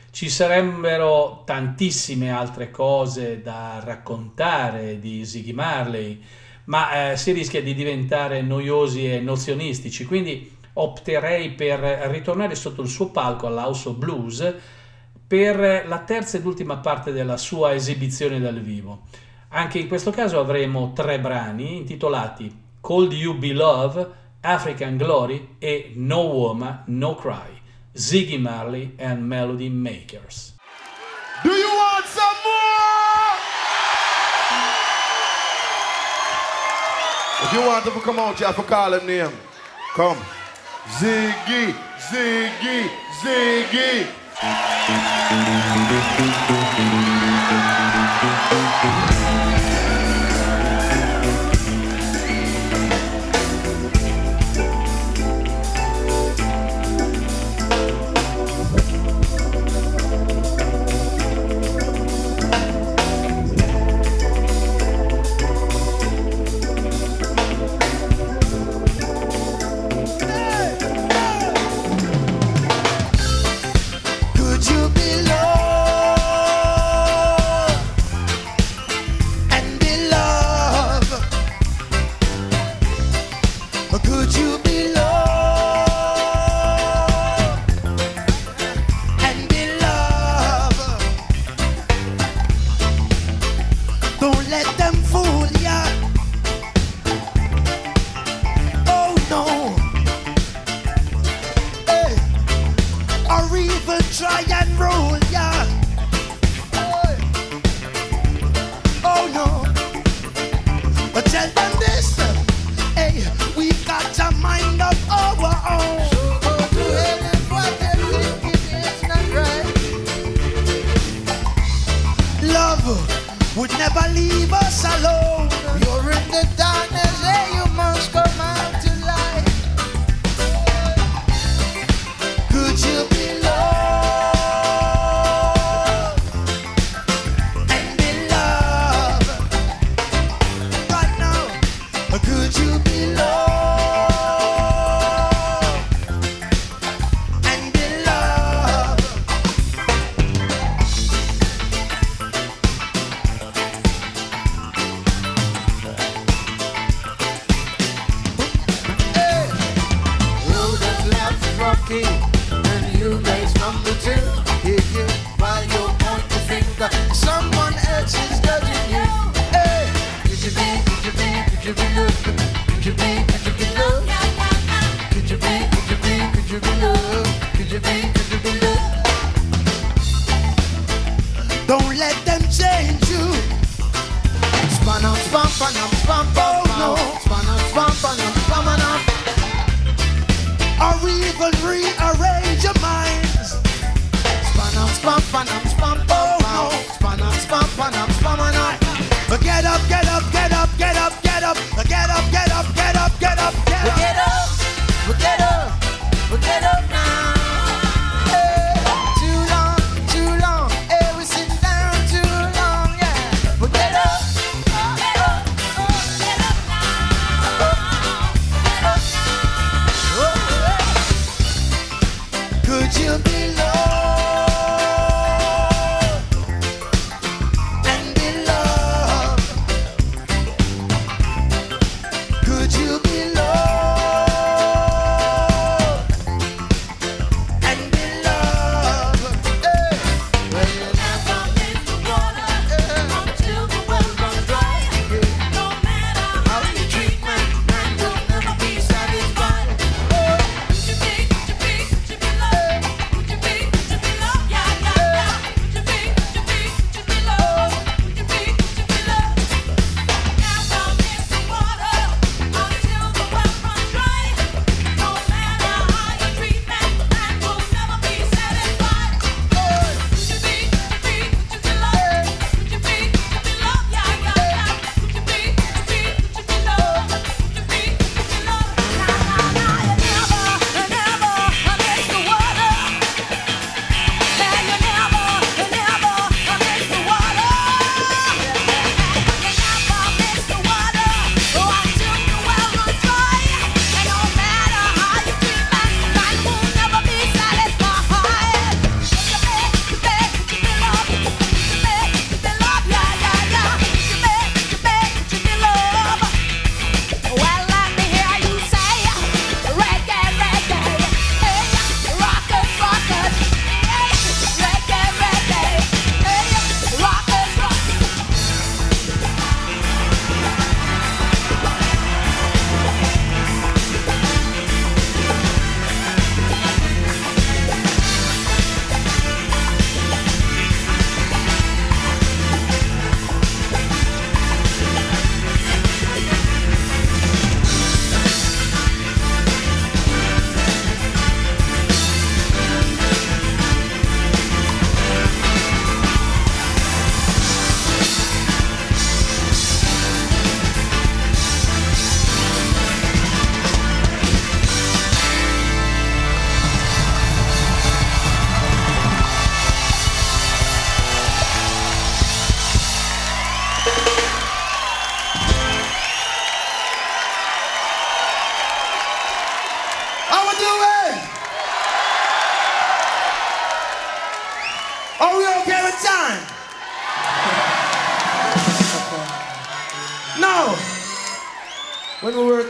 Ci sarebbero tantissime altre cose da raccontare di Ziggy Marley, ma eh, si rischia di diventare noiosi e nozionistici, quindi opterei per ritornare sotto il suo palco all'House of Blues per la terza ed ultima parte della sua esibizione dal vivo. Anche in questo caso avremo tre brani intitolati Cold You Be Love, African Glory e No Woman, No Cry. Ziggy Marley and Melody Makers. Do you want some more? If you want to come out, you have to call him name. Come. Ziggy, Ziggy, Ziggy.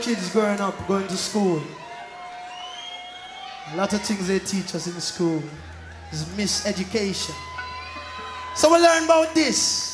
kids growing up, going to school, a lot of things they teach us in school is miseducation. So we learn about this.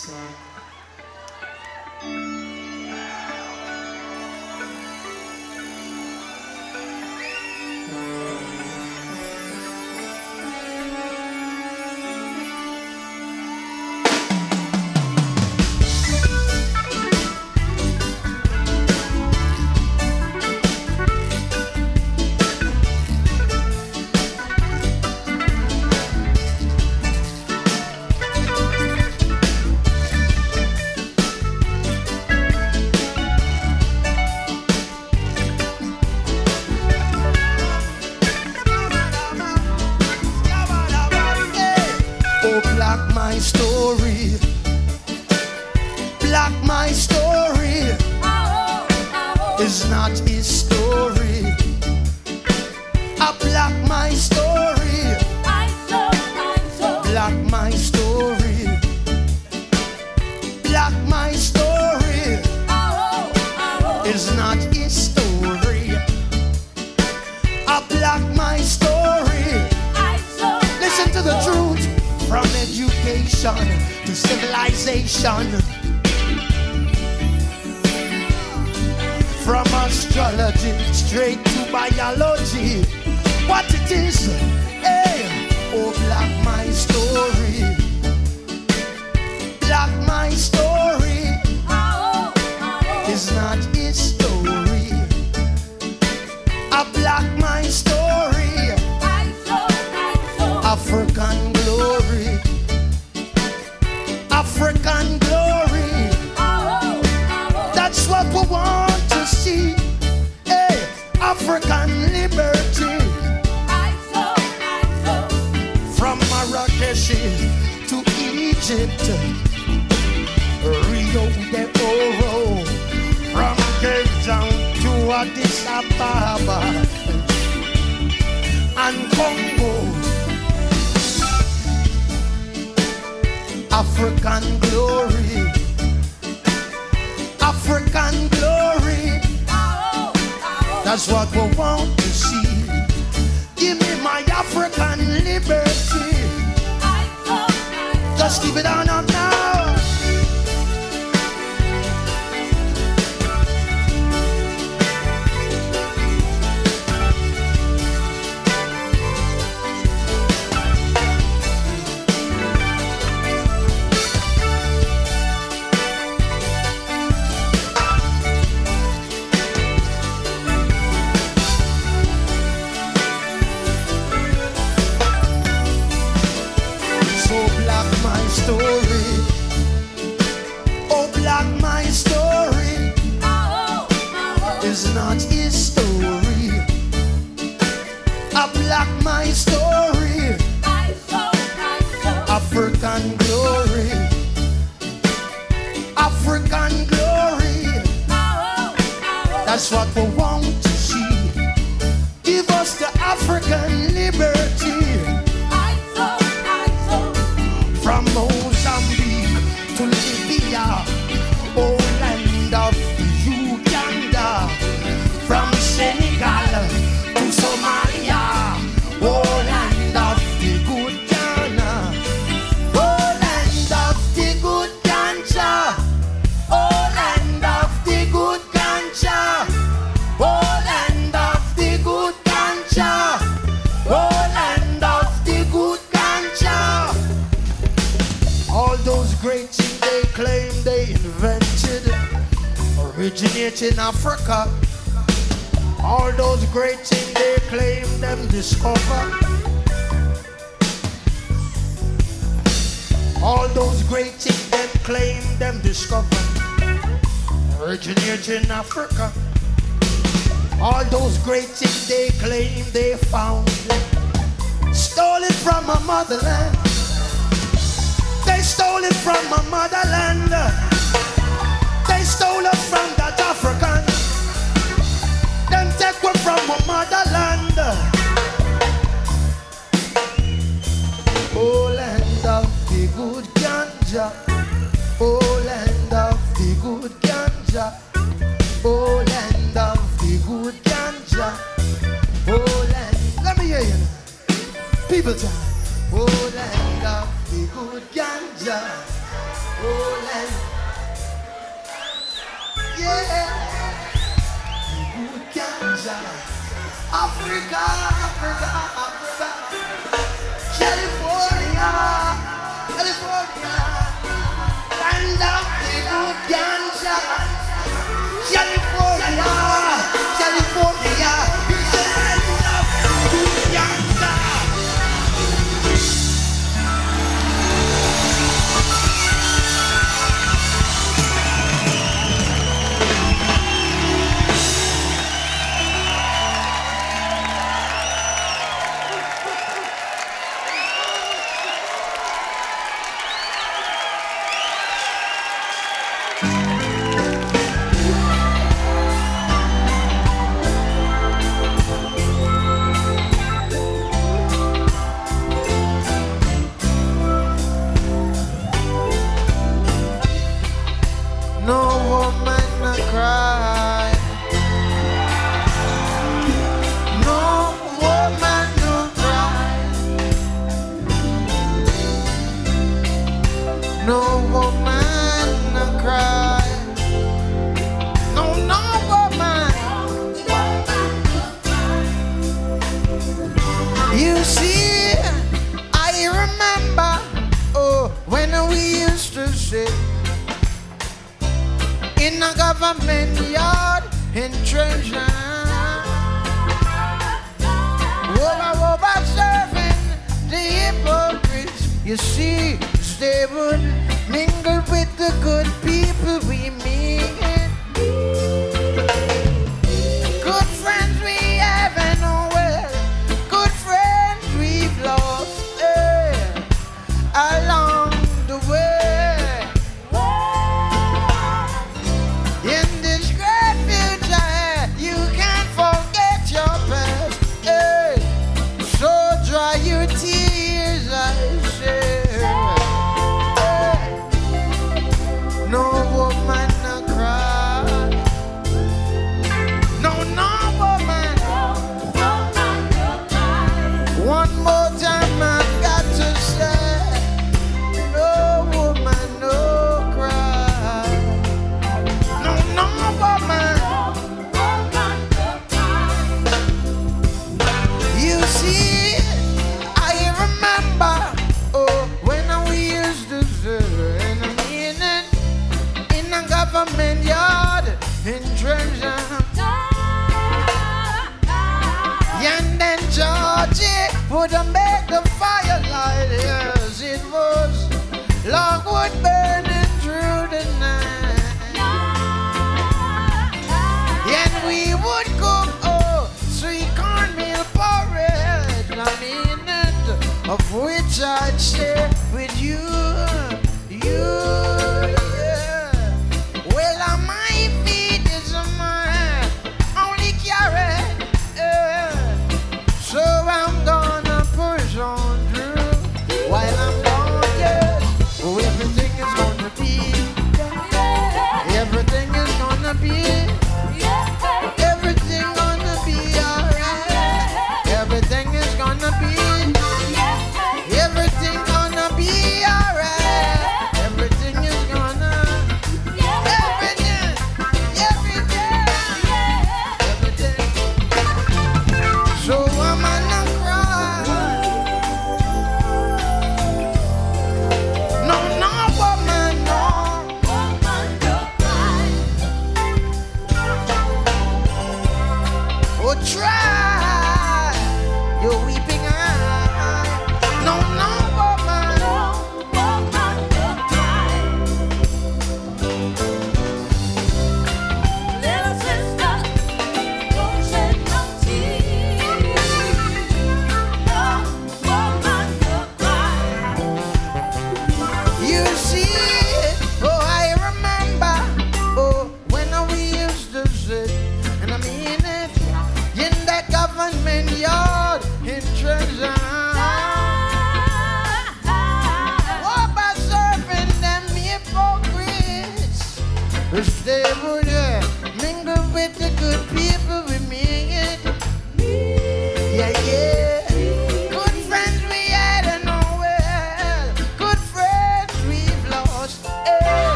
civilization to civilization. From astrology straight to biology, what it is, hey, oh, black my story, black my story oh, oh, oh. is not history. city, Rio de Oro, from Cape Town to Addis Ababa and Congo. African glory, African glory. That's what we want to see. Give me my African liberty. Keep it on up. people time. Oh, land of the good ganja. Oh, land. Yeah. The good ganja. Africa, Africa, Africa. California, California. Land of the good ganja. California.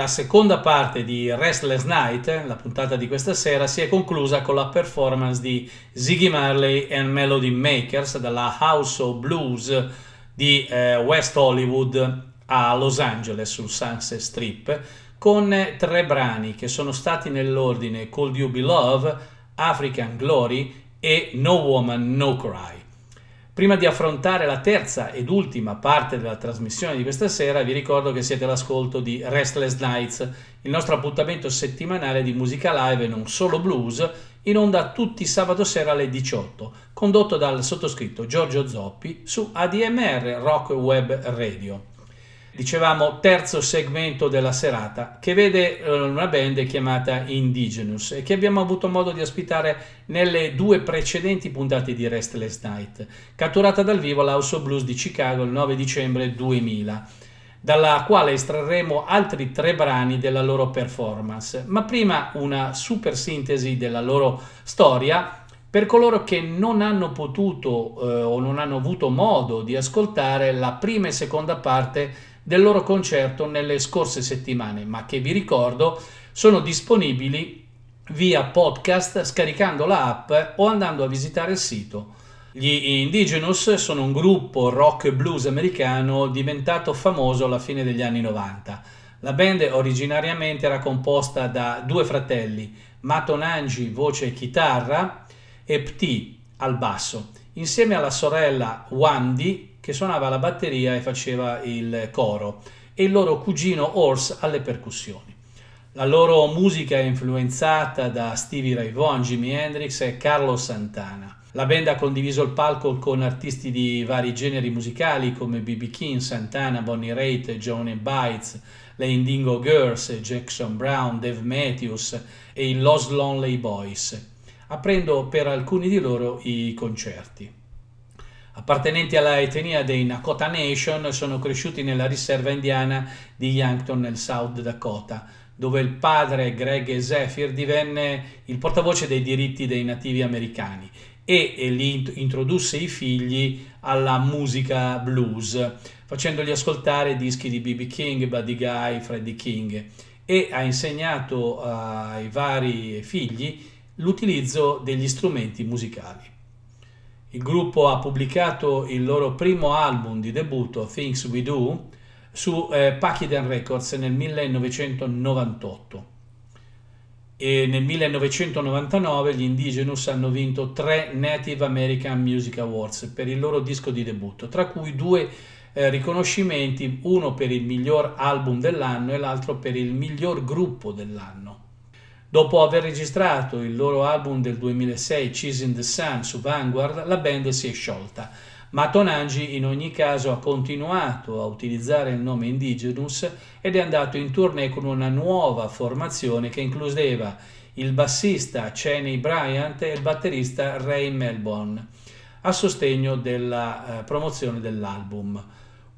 La seconda parte di Restless Night, la puntata di questa sera, si è conclusa con la performance di Ziggy Marley and Melody Makers dalla House of Blues di eh, West Hollywood a Los Angeles sul Sunset Strip con eh, tre brani che sono stati nell'ordine Cold You Be Love, African Glory e No Woman No Cry. Prima di affrontare la terza ed ultima parte della trasmissione di questa sera, vi ricordo che siete all'ascolto di Restless Nights, il nostro appuntamento settimanale di musica live e non solo blues, in onda tutti sabato sera alle 18, condotto dal sottoscritto Giorgio Zoppi su ADMR Rock Web Radio. Dicevamo terzo segmento della serata che vede eh, una band chiamata Indigenous e che abbiamo avuto modo di ospitare nelle due precedenti puntate di Restless Night, catturata dal vivo all'House of Blues di Chicago il 9 dicembre 2000, dalla quale estrarremo altri tre brani della loro performance. Ma prima una super sintesi della loro storia per coloro che non hanno potuto eh, o non hanno avuto modo di ascoltare la prima e seconda parte del loro concerto nelle scorse settimane, ma che vi ricordo sono disponibili via podcast scaricando la app o andando a visitare il sito. Gli Indigenous sono un gruppo rock blues americano diventato famoso alla fine degli anni 90. La band originariamente era composta da due fratelli, Mato Nangi voce e chitarra e Pti al basso, insieme alla sorella Wandy che suonava la batteria e faceva il coro, e il loro cugino Horse alle percussioni. La loro musica è influenzata da Stevie Ray Vaughan, Jimi Hendrix e Carlos Santana. La band ha condiviso il palco con artisti di vari generi musicali come B.B. King, Santana, Bonnie Raitt, Johnny Bites, le Indigo Girls, Jackson Brown, Dave Matthews e i Lost Lonely Boys, aprendo per alcuni di loro i concerti. Appartenenti alla etnia dei Nakota Nation, sono cresciuti nella riserva indiana di Yankton nel South Dakota, dove il padre Greg Zephyr divenne il portavoce dei diritti dei nativi americani e, e li introdusse i figli alla musica blues, facendogli ascoltare dischi di B.B. King, Buddy Guy, Freddie King e ha insegnato ai vari figli l'utilizzo degli strumenti musicali. Il gruppo ha pubblicato il loro primo album di debutto, Things We Do, su eh, Pakistan Records nel 1998 e nel 1999 gli Indigenous hanno vinto tre Native American Music Awards per il loro disco di debutto, tra cui due eh, riconoscimenti, uno per il miglior album dell'anno e l'altro per il miglior gruppo dell'anno. Dopo aver registrato il loro album del 2006 Cheese in the Sun su Vanguard, la band si è sciolta, ma Tonangi in ogni caso ha continuato a utilizzare il nome Indigenous ed è andato in tournée con una nuova formazione che includeva il bassista Cheney Bryant e il batterista Ray Melbourne a sostegno della eh, promozione dell'album.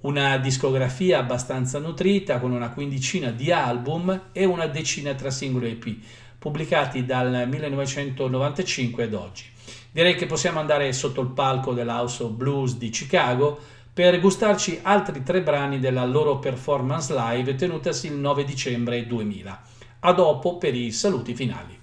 Una discografia abbastanza nutrita con una quindicina di album e una decina tra singoli EP, pubblicati dal 1995 ad oggi. Direi che possiamo andare sotto il palco dell'House of Blues di Chicago per gustarci altri tre brani della loro performance live tenutasi il 9 dicembre 2000. A dopo per i saluti finali.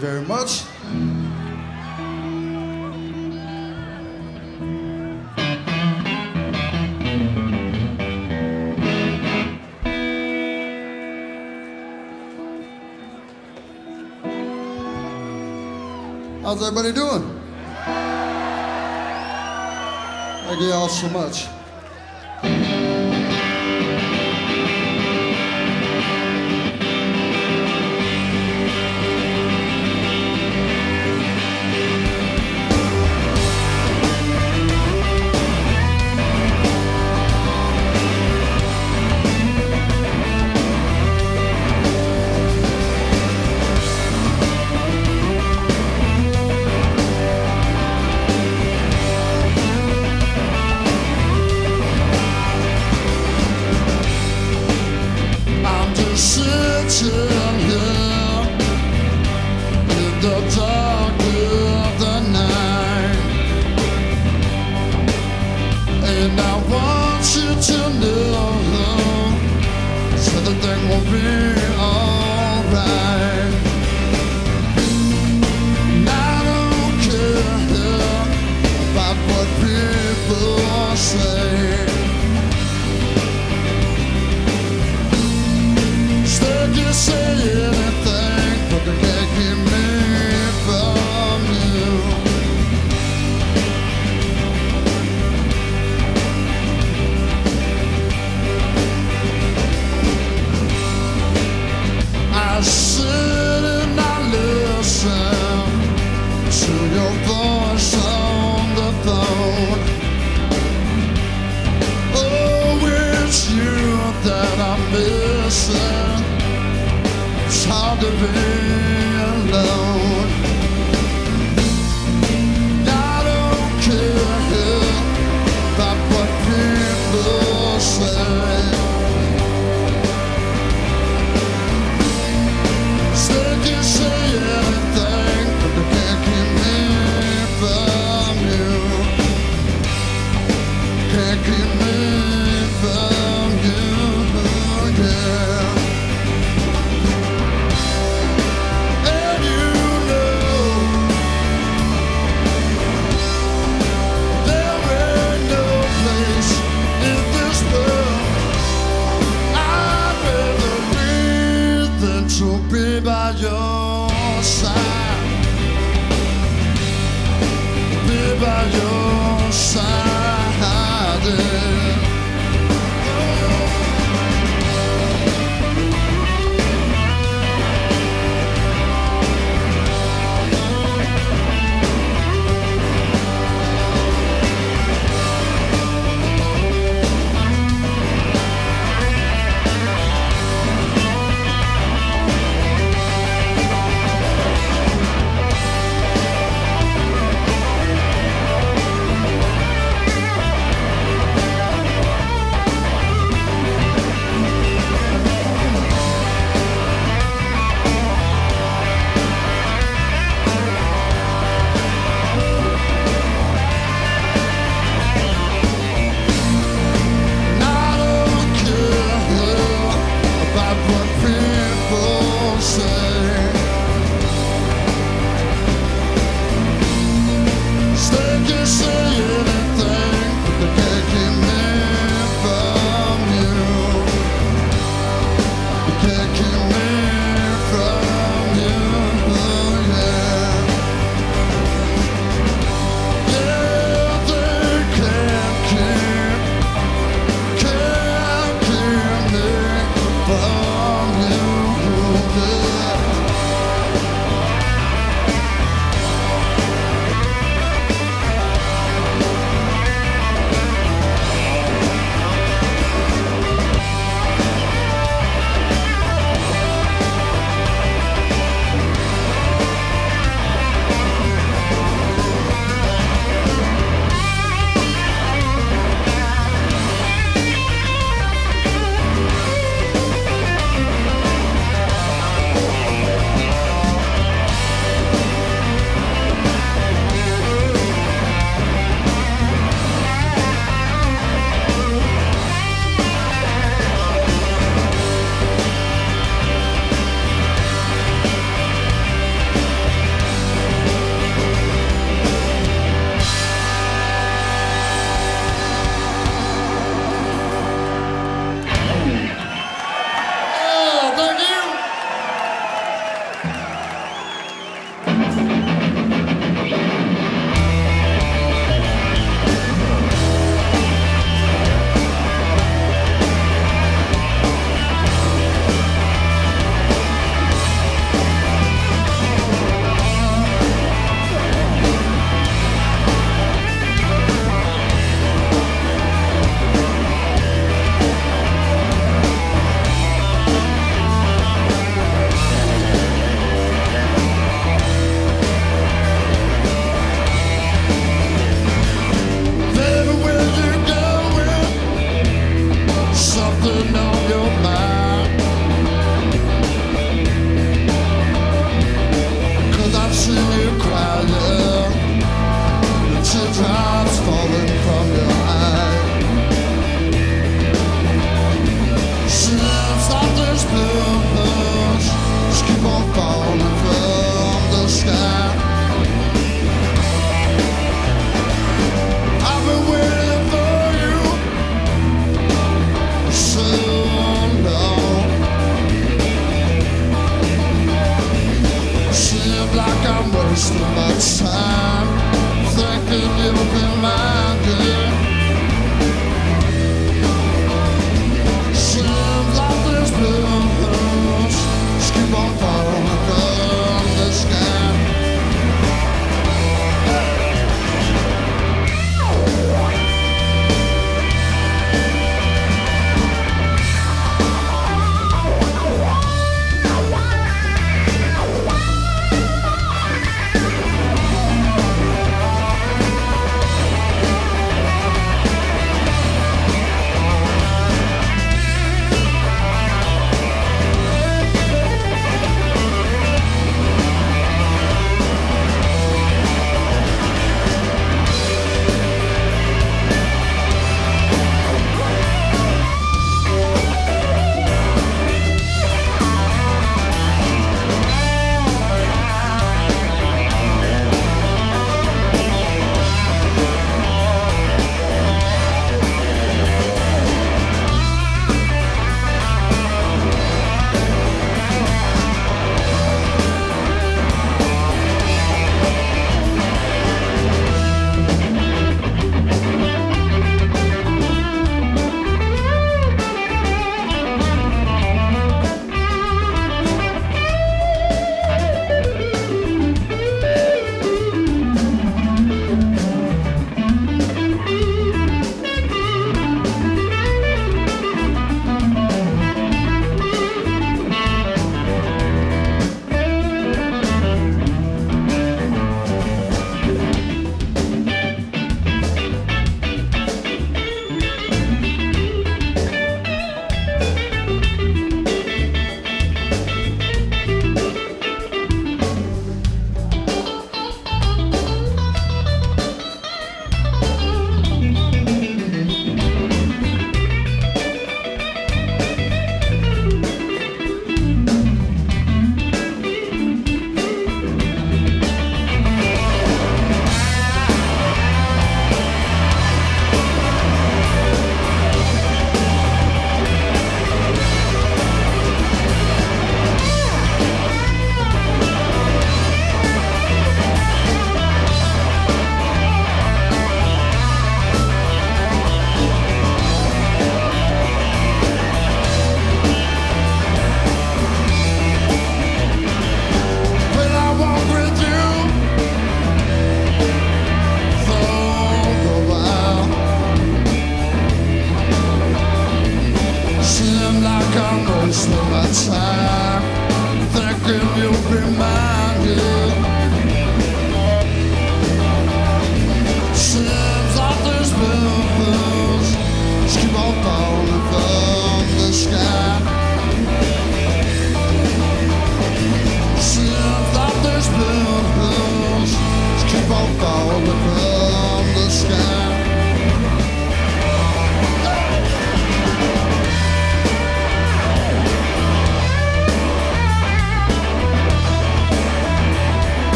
very much. How's everybody doing? Thank you all so much. And I want you to know that everything will be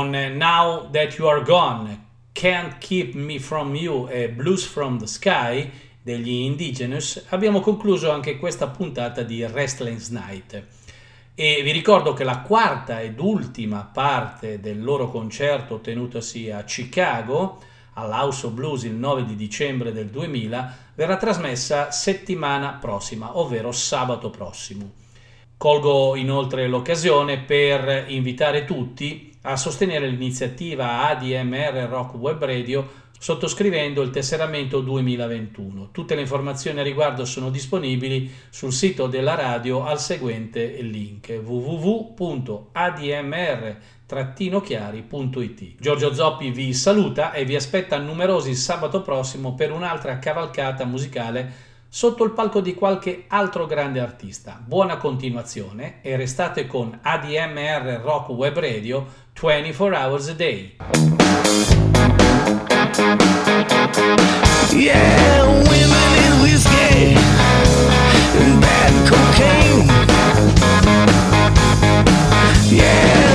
con eh, Now That You Are Gone, Can't Keep Me From You e Blues From The Sky degli Indigenous, abbiamo concluso anche questa puntata di Restless Night. E vi ricordo che la quarta ed ultima parte del loro concerto tenutosi a Chicago, all'House of Blues il 9 di dicembre del 2000, verrà trasmessa settimana prossima, ovvero sabato prossimo. Colgo inoltre l'occasione per invitare tutti a sostenere l'iniziativa ADMR Rock Web Radio sottoscrivendo il tesseramento 2021. Tutte le informazioni a riguardo sono disponibili sul sito della radio al seguente link www.admr-chiari.it. Giorgio Zoppi vi saluta e vi aspetta numerosi sabato prossimo per un'altra cavalcata musicale sotto il palco di qualche altro grande artista. Buona continuazione e restate con ADMR Rock Web Radio 24 Hours a Day. Yeah, women and whiskey and bad cocaine. Yeah.